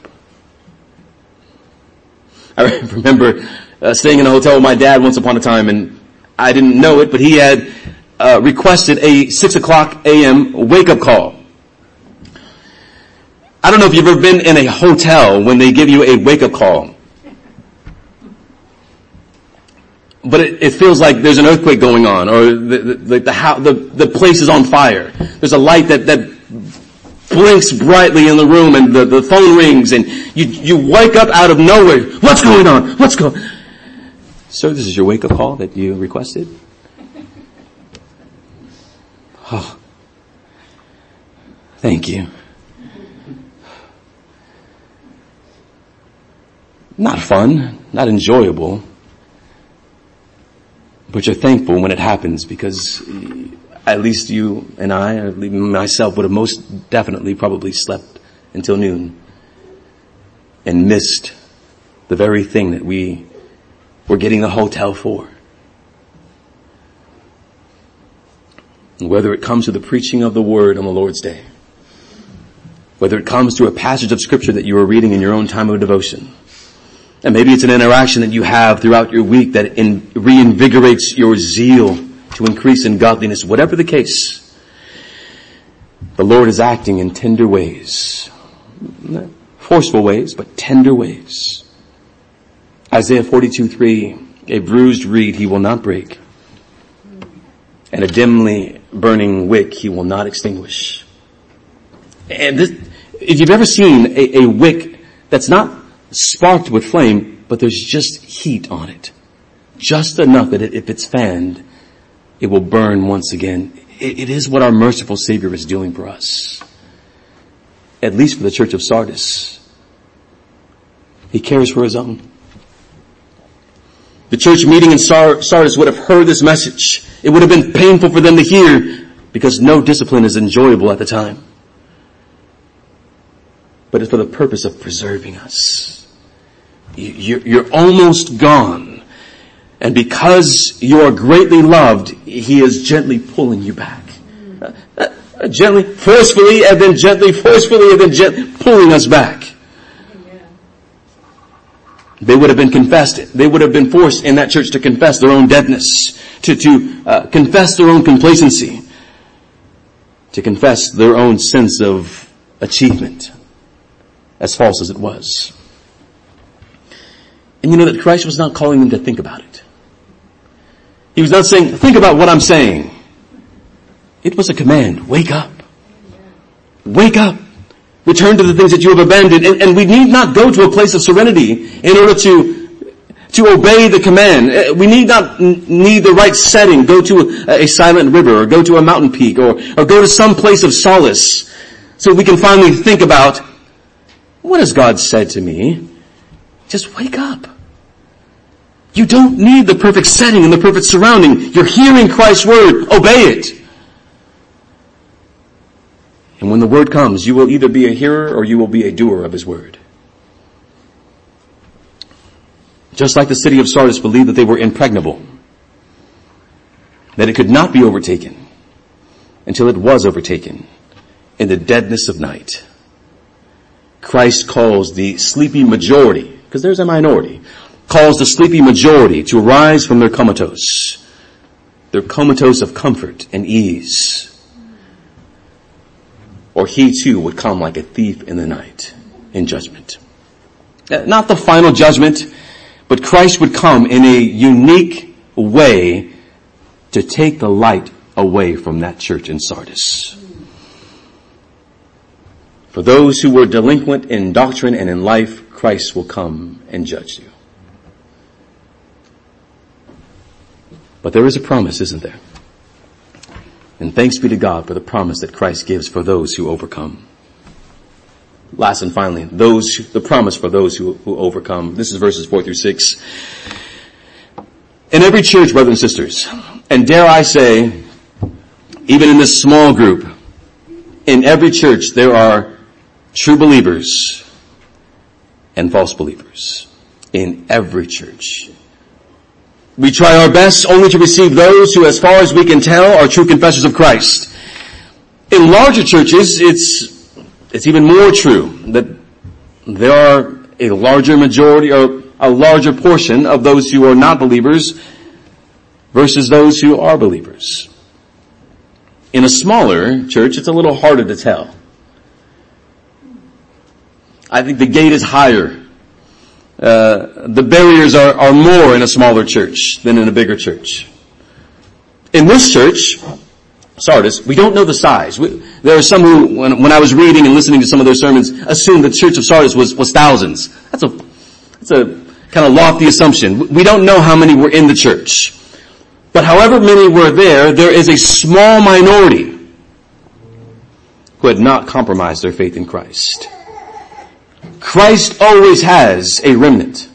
S1: I remember uh, staying in a hotel with my dad once upon a time and I didn't know it, but he had uh, requested a 6 o'clock a.m. wake up call. I don't know if you've ever been in a hotel when they give you a wake up call. but it, it, feels like there's an earthquake going on, or the the, the, the the place is on fire. There's a light that that blinks brightly in the room, and the, the phone rings, and you you wake up out of nowhere. What's going on? What's going? Sir, this is your wake up call that you requested. Oh, thank you. Not fun, not enjoyable but you're thankful when it happens because at least you and I, or myself, would have most definitely probably slept until noon and missed the very thing that we were getting the hotel for. Whether it comes to the preaching of the word on the Lord's day, whether it comes to a passage of scripture that you are reading in your own time of devotion, and maybe it's an interaction that you have throughout your week that in, reinvigorates your zeal to increase in godliness. Whatever the case, the Lord is acting in tender ways. Forceful ways, but tender ways. Isaiah 42, 3, a bruised reed he will not break, and a dimly burning wick he will not extinguish. And this, if you've ever seen a, a wick that's not sparked with flame, but there's just heat on it. Just enough that if it's fanned, it will burn once again. it is what our merciful Savior is doing for us. At least for the church of Sardis. He cares for his own. The church meeting in Sardis would have heard this message. It would have been painful for them to hear because no discipline is enjoyable at the time. But it's for the purpose of preserving us. You're almost gone. And because you are greatly loved, He is gently pulling you back. Uh, uh, gently, forcefully, and then gently, forcefully, and then gently pulling us back. They would have been confessed. They would have been forced in that church to confess their own deadness, to, to uh, confess their own complacency, to confess their own sense of achievement, as false as it was. And you know that Christ was not calling them to think about it. He was not saying, think about what I'm saying. It was a command. Wake up. Wake up. Return to the things that you have abandoned. And, and we need not go to a place of serenity in order to to obey the command. Uh, we need not need the right setting, go to a, a silent river or go to a mountain peak or, or go to some place of solace so we can finally think about what has God said to me? Just wake up. You don't need the perfect setting and the perfect surrounding. You're hearing Christ's word. Obey it. And when the word comes, you will either be a hearer or you will be a doer of his word. Just like the city of Sardis believed that they were impregnable, that it could not be overtaken until it was overtaken in the deadness of night. Christ calls the sleepy majority, because there's a minority, calls the sleepy majority to arise from their comatose, their comatose of comfort and ease. Or he too would come like a thief in the night in judgment. Not the final judgment, but Christ would come in a unique way to take the light away from that church in Sardis. For those who were delinquent in doctrine and in life, Christ will come and judge you. But there is a promise, isn't there? And thanks be to God for the promise that Christ gives for those who overcome. Last and finally, those, the promise for those who, who overcome. This is verses four through six. In every church, brothers and sisters, and dare I say, even in this small group, in every church there are true believers and false believers. In every church. We try our best only to receive those who, as far as we can tell, are true confessors of Christ. In larger churches, it's, it's even more true that there are a larger majority or a larger portion of those who are not believers versus those who are believers. In a smaller church, it's a little harder to tell. I think the gate is higher uh, the barriers are, are more in a smaller church than in a bigger church. In this church, Sardis, we don't know the size. We, there are some who, when, when, I was reading and listening to some of their sermons, assumed the church of Sardis was, was thousands. That's a, that's a kind of lofty assumption. We don't know how many were in the church. But however many were there, there is a small minority who had not compromised their faith in Christ. Christ always has a remnant.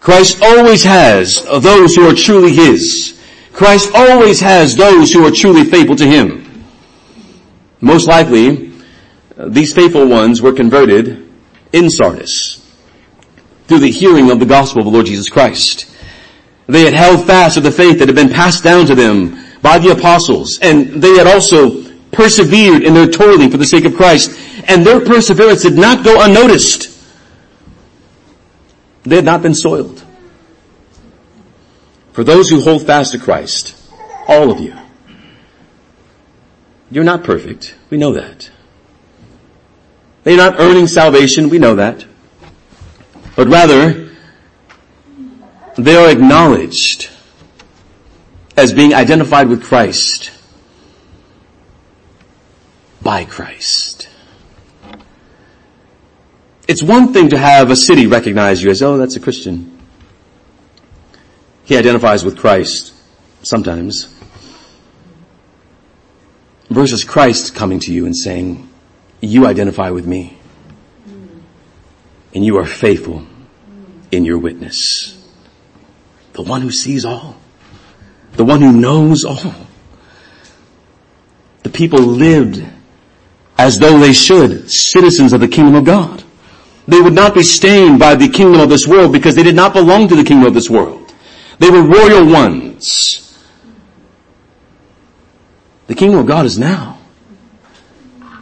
S1: Christ always has those who are truly His. Christ always has those who are truly faithful to Him. Most likely, these faithful ones were converted in Sardis through the hearing of the gospel of the Lord Jesus Christ. They had held fast to the faith that had been passed down to them by the apostles, and they had also persevered in their toiling for the sake of Christ, and their perseverance did not go unnoticed. They had not been soiled. For those who hold fast to Christ, all of you, you're not perfect. We know that. They're not earning salvation. We know that. But rather, they are acknowledged as being identified with Christ by Christ. It's one thing to have a city recognize you as, oh, that's a Christian. He identifies with Christ sometimes. Versus Christ coming to you and saying, you identify with me. And you are faithful in your witness. The one who sees all. The one who knows all. The people lived as though they should, citizens of the kingdom of God they would not be stained by the kingdom of this world because they did not belong to the kingdom of this world. They were royal ones. The kingdom of God is now.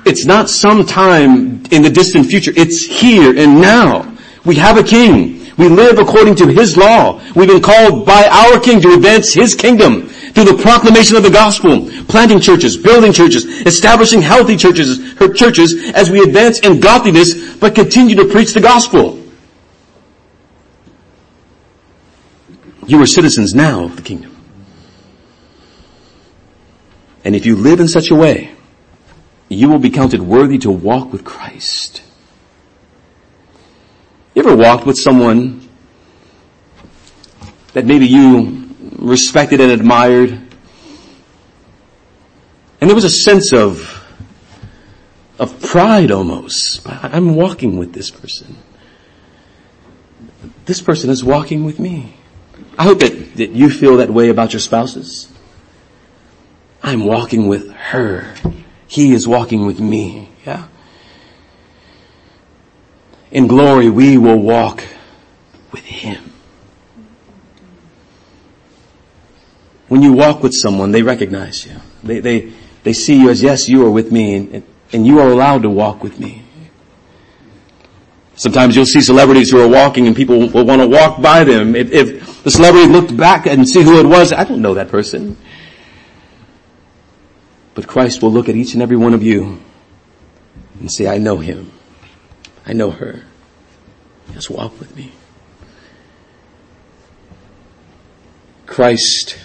S1: It's not sometime in the distant future. It's here and now. We have a king. We live according to his law. We've been called by our king to advance his kingdom through the proclamation of the gospel, planting churches, building churches, establishing healthy churches, churches as we advance in godliness, but continue to preach the gospel. You are citizens now of the kingdom. And if you live in such a way, you will be counted worthy to walk with Christ. You ever walked with someone that maybe you respected and admired. And there was a sense of, of pride almost. I'm walking with this person. This person is walking with me. I hope that, that you feel that way about your spouses. I'm walking with her. He is walking with me. Yeah. In glory, we will walk with Him. When you walk with someone, they recognize you. They, they, they see you as, yes, you are with me and, and you are allowed to walk with me. Sometimes you'll see celebrities who are walking and people will want to walk by them. If, if the celebrity looked back and see who it was, I don't know that person. But Christ will look at each and every one of you and say, I know him. I know her. Just walk with me. Christ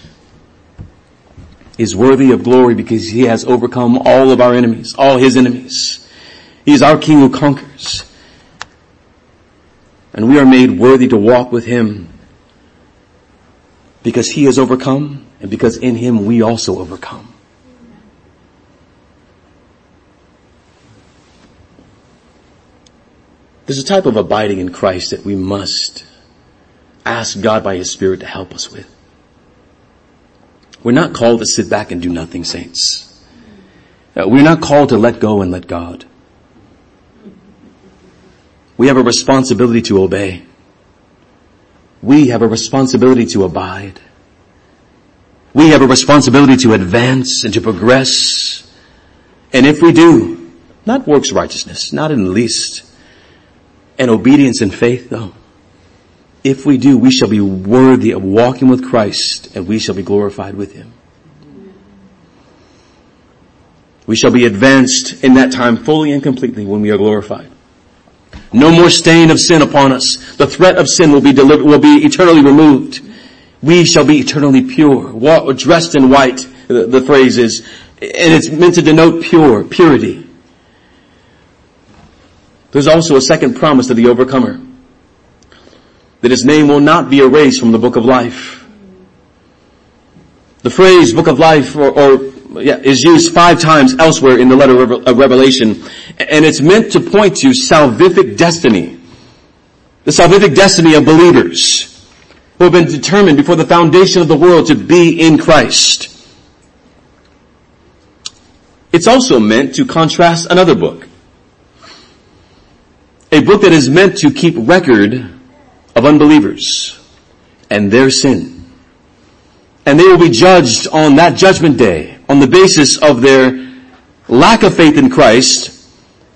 S1: is worthy of glory because he has overcome all of our enemies, all his enemies. He is our king who conquers. And we are made worthy to walk with him because he has overcome and because in him we also overcome. There's a type of abiding in Christ that we must ask God by His Spirit to help us with. We're not called to sit back and do nothing, saints. Uh, we're not called to let go and let God. We have a responsibility to obey. We have a responsibility to abide. We have a responsibility to advance and to progress. And if we do, not works righteousness, not in the least, and obedience and faith though. If we do, we shall be worthy of walking with Christ and we shall be glorified with Him. We shall be advanced in that time fully and completely when we are glorified. No more stain of sin upon us. The threat of sin will be delivered, will be eternally removed. We shall be eternally pure, dressed in white, the, the phrase is, and it's meant to denote pure, purity. There's also a second promise to the overcomer. That his name will not be erased from the book of life. The phrase book of life or, or yeah, is used five times elsewhere in the letter of Revelation. And it's meant to point to salvific destiny. The salvific destiny of believers who have been determined before the foundation of the world to be in Christ. It's also meant to contrast another book, a book that is meant to keep record of unbelievers and their sin. And they will be judged on that judgment day on the basis of their lack of faith in Christ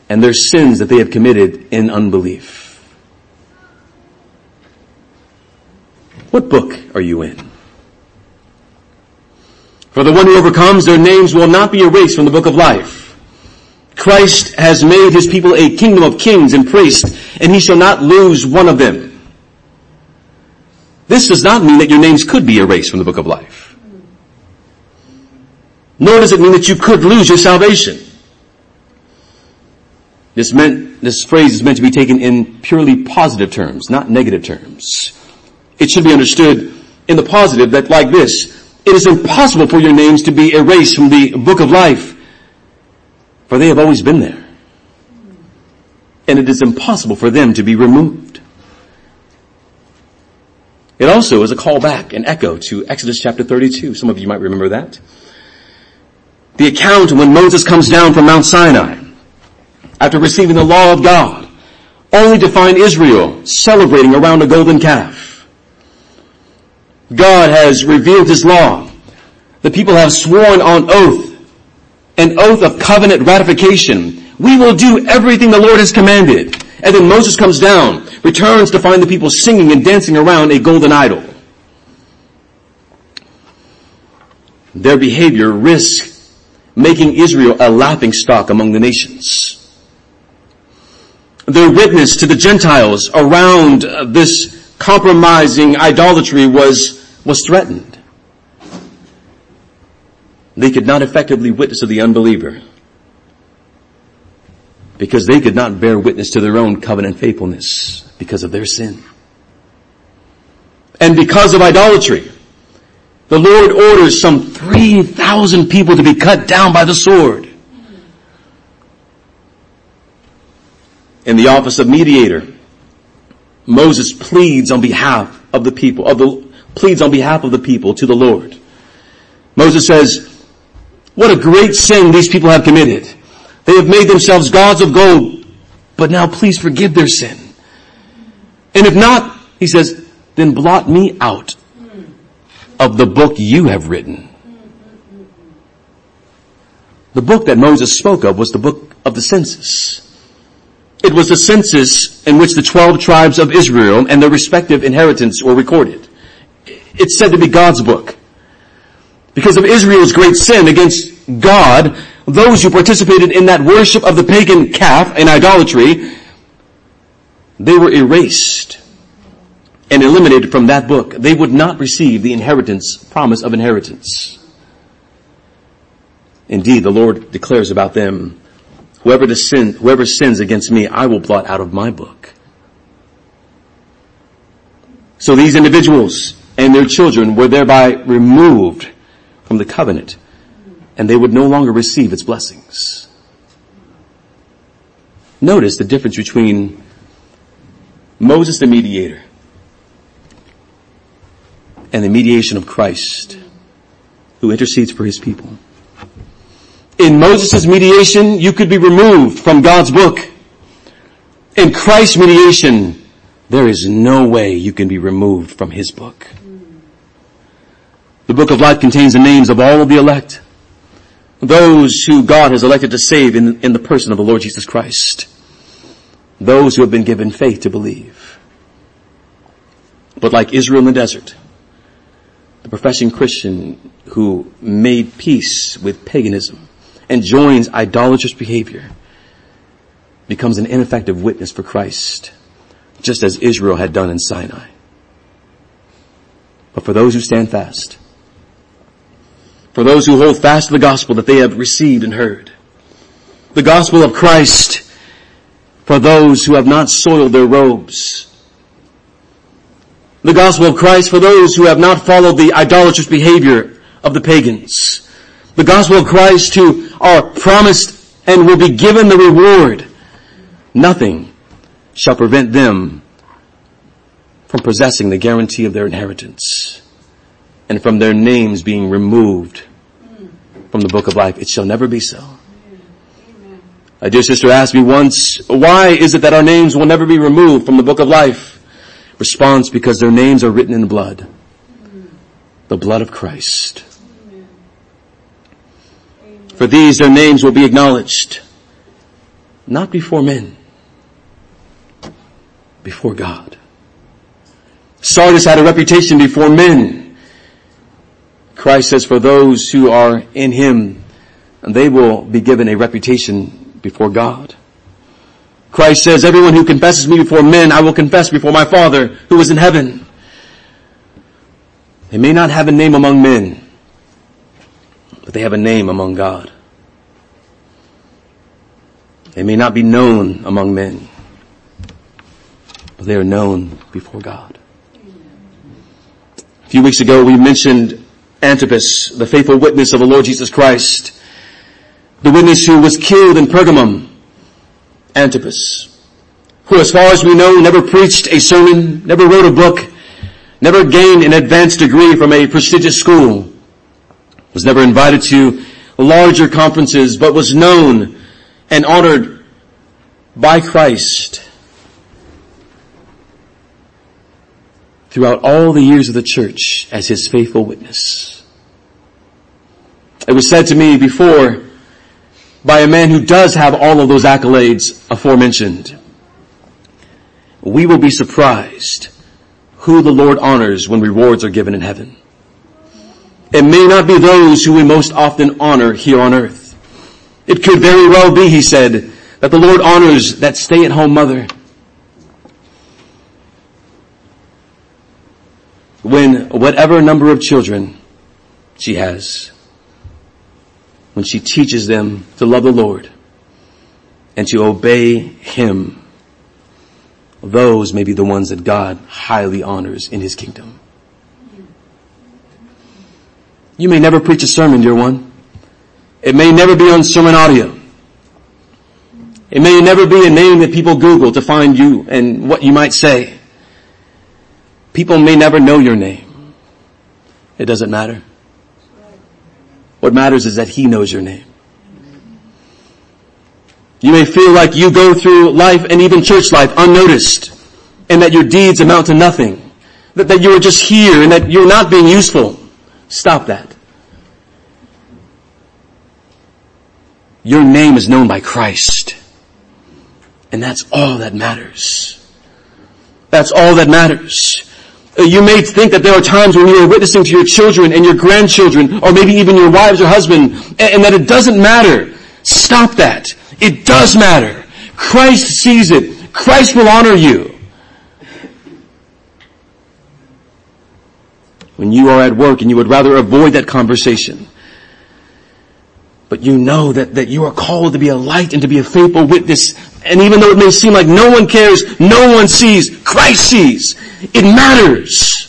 S1: and their sins that they have committed in unbelief. What book are you in? For the one who overcomes, their names will not be erased from the book of life. Christ has made his people a kingdom of kings and priests, and he shall not lose one of them. This does not mean that your names could be erased from the book of life. Nor does it mean that you could lose your salvation. This meant, this phrase is meant to be taken in purely positive terms, not negative terms. It should be understood in the positive that like this, it is impossible for your names to be erased from the book of life for they have always been there. And it is impossible for them to be removed. It also is a call back, an echo to Exodus chapter 32. Some of you might remember that. The account when Moses comes down from Mount Sinai after receiving the law of God, only to find Israel celebrating around a golden calf. God has revealed his law. The people have sworn on oath an oath of covenant ratification. We will do everything the Lord has commanded. And then Moses comes down, returns to find the people singing and dancing around a golden idol. Their behavior risks making Israel a laughing stock among the nations. Their witness to the Gentiles around uh, this compromising idolatry was, was threatened. They could not effectively witness to the unbeliever because they could not bear witness to their own covenant faithfulness because of their sin.
S2: And because of idolatry, the Lord orders some 3,000 people to be cut down by the sword. In the office of mediator, Moses pleads on behalf of the people, of the, pleads on behalf of the people to the Lord. Moses says, what a great sin these people have committed. They have made themselves gods of gold, but now please forgive their sin. And if not, he says, then blot me out of the book you have written. The book that Moses spoke of was the book of the census. It was the census in which the 12 tribes of Israel and their respective inheritance were recorded. It's said to be God's book. Because of Israel's great sin against God, those who participated in that worship of the pagan calf and idolatry, they were erased and eliminated from that book. They would not receive the inheritance, promise of inheritance. Indeed, the Lord declares about them, Whoever, sin, whoever sins against me, I will blot out of my book. So these individuals and their children were thereby removed from the covenant and they would no longer receive its blessings. Notice the difference between Moses the mediator and the mediation of Christ who intercedes for his people. In Moses' mediation, you could be removed from God's book. In Christ's mediation, there is no way you can be removed from his book. The book of life contains the names of all of the elect. Those who God has elected to save in, in the person of the Lord Jesus Christ. Those who have been given faith to believe. But like Israel in the desert, the professing Christian who made peace with paganism and joins idolatrous behavior becomes an ineffective witness for Christ, just as Israel had done in Sinai. But for those who stand fast, for those who hold fast to the gospel that they have received and heard, the gospel of Christ for those who have not soiled their robes, the gospel of Christ for those who have not followed the idolatrous behavior of the pagans, the gospel of Christ who are promised and will be given the reward. Nothing shall prevent them from possessing the guarantee of their inheritance and from their names being removed from the book of life. It shall never be so. A dear sister asked me once, why is it that our names will never be removed from the book of life? Response, because their names are written in blood. The blood of Christ. For these their names will be acknowledged, not before men, before God. Sardis had a reputation before men. Christ says for those who are in Him, they will be given a reputation before God. Christ says, everyone who confesses me before men, I will confess before my Father who is in heaven. They may not have a name among men, but they have a name among God. They may not be known among men, but they are known before God. A few weeks ago we mentioned Antipas, the faithful witness of the Lord Jesus Christ, the witness who was killed in Pergamum, Antipas, who as far as we know never preached a sermon, never wrote a book, never gained an advanced degree from a prestigious school, was never invited to larger conferences, but was known and honored by Christ throughout all the years of the church as his faithful witness. It was said to me before by a man who does have all of those accolades aforementioned. We will be surprised who the Lord honors when rewards are given in heaven. It may not be those who we most often honor here on earth. It could very well be, he said, that the Lord honors that stay-at-home mother. when whatever number of children she has, when she teaches them to love the Lord and to obey Him, those may be the ones that God highly honors in His kingdom. You may never preach a sermon, dear one. It may never be on sermon audio. It may never be a name that people Google to find you and what you might say. People may never know your name. It doesn't matter. What matters is that He knows your name. You may feel like you go through life and even church life unnoticed and that your deeds amount to nothing. That, that you are just here and that you're not being useful. Stop that. Your name is known by Christ. And that's all that matters. That's all that matters. Uh, you may think that there are times when you are witnessing to your children and your grandchildren, or maybe even your wives or husband, and that it doesn't matter. Stop that. It does matter. Christ sees it. Christ will honor you. When you are at work and you would rather avoid that conversation, but you know that, that you are called to be a light and to be a faithful witness. And even though it may seem like no one cares, no one sees, Christ sees. It matters.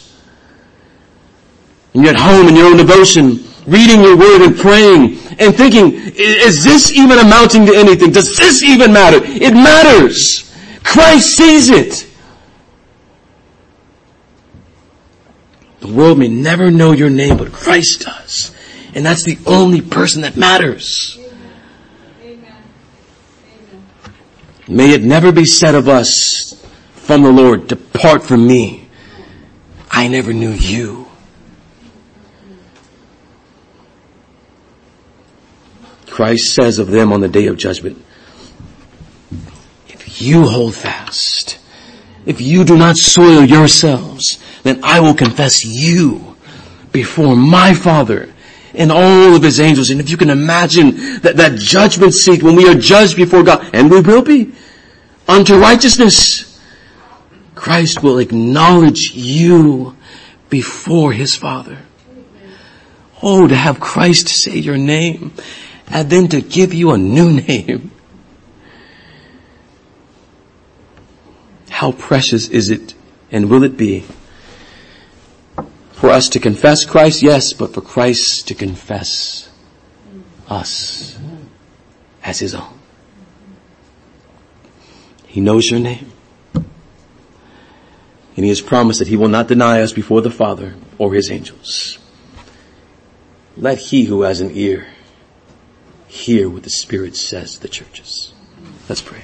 S2: And you're at home in your own devotion, reading your word and praying and thinking, is this even amounting to anything? Does this even matter? It matters. Christ sees it. The world may never know your name, but Christ does. And that's the only person that matters. May it never be said of us from the Lord, depart from me. I never knew you. Christ says of them on the day of judgment, if you hold fast, if you do not soil yourselves, then I will confess you before my Father and all of his angels. And if you can imagine that, that judgment seat when we are judged before God, and we will be, unto righteousness, Christ will acknowledge you before his Father. Oh, to have Christ say your name and then to give you a new name. How precious is it and will it be for us to confess Christ? Yes, but for Christ to confess us as his own. He knows your name. And he has promised that he will not deny us before the Father or his angels. Let he who has an ear hear what the Spirit says to the churches. Let's pray.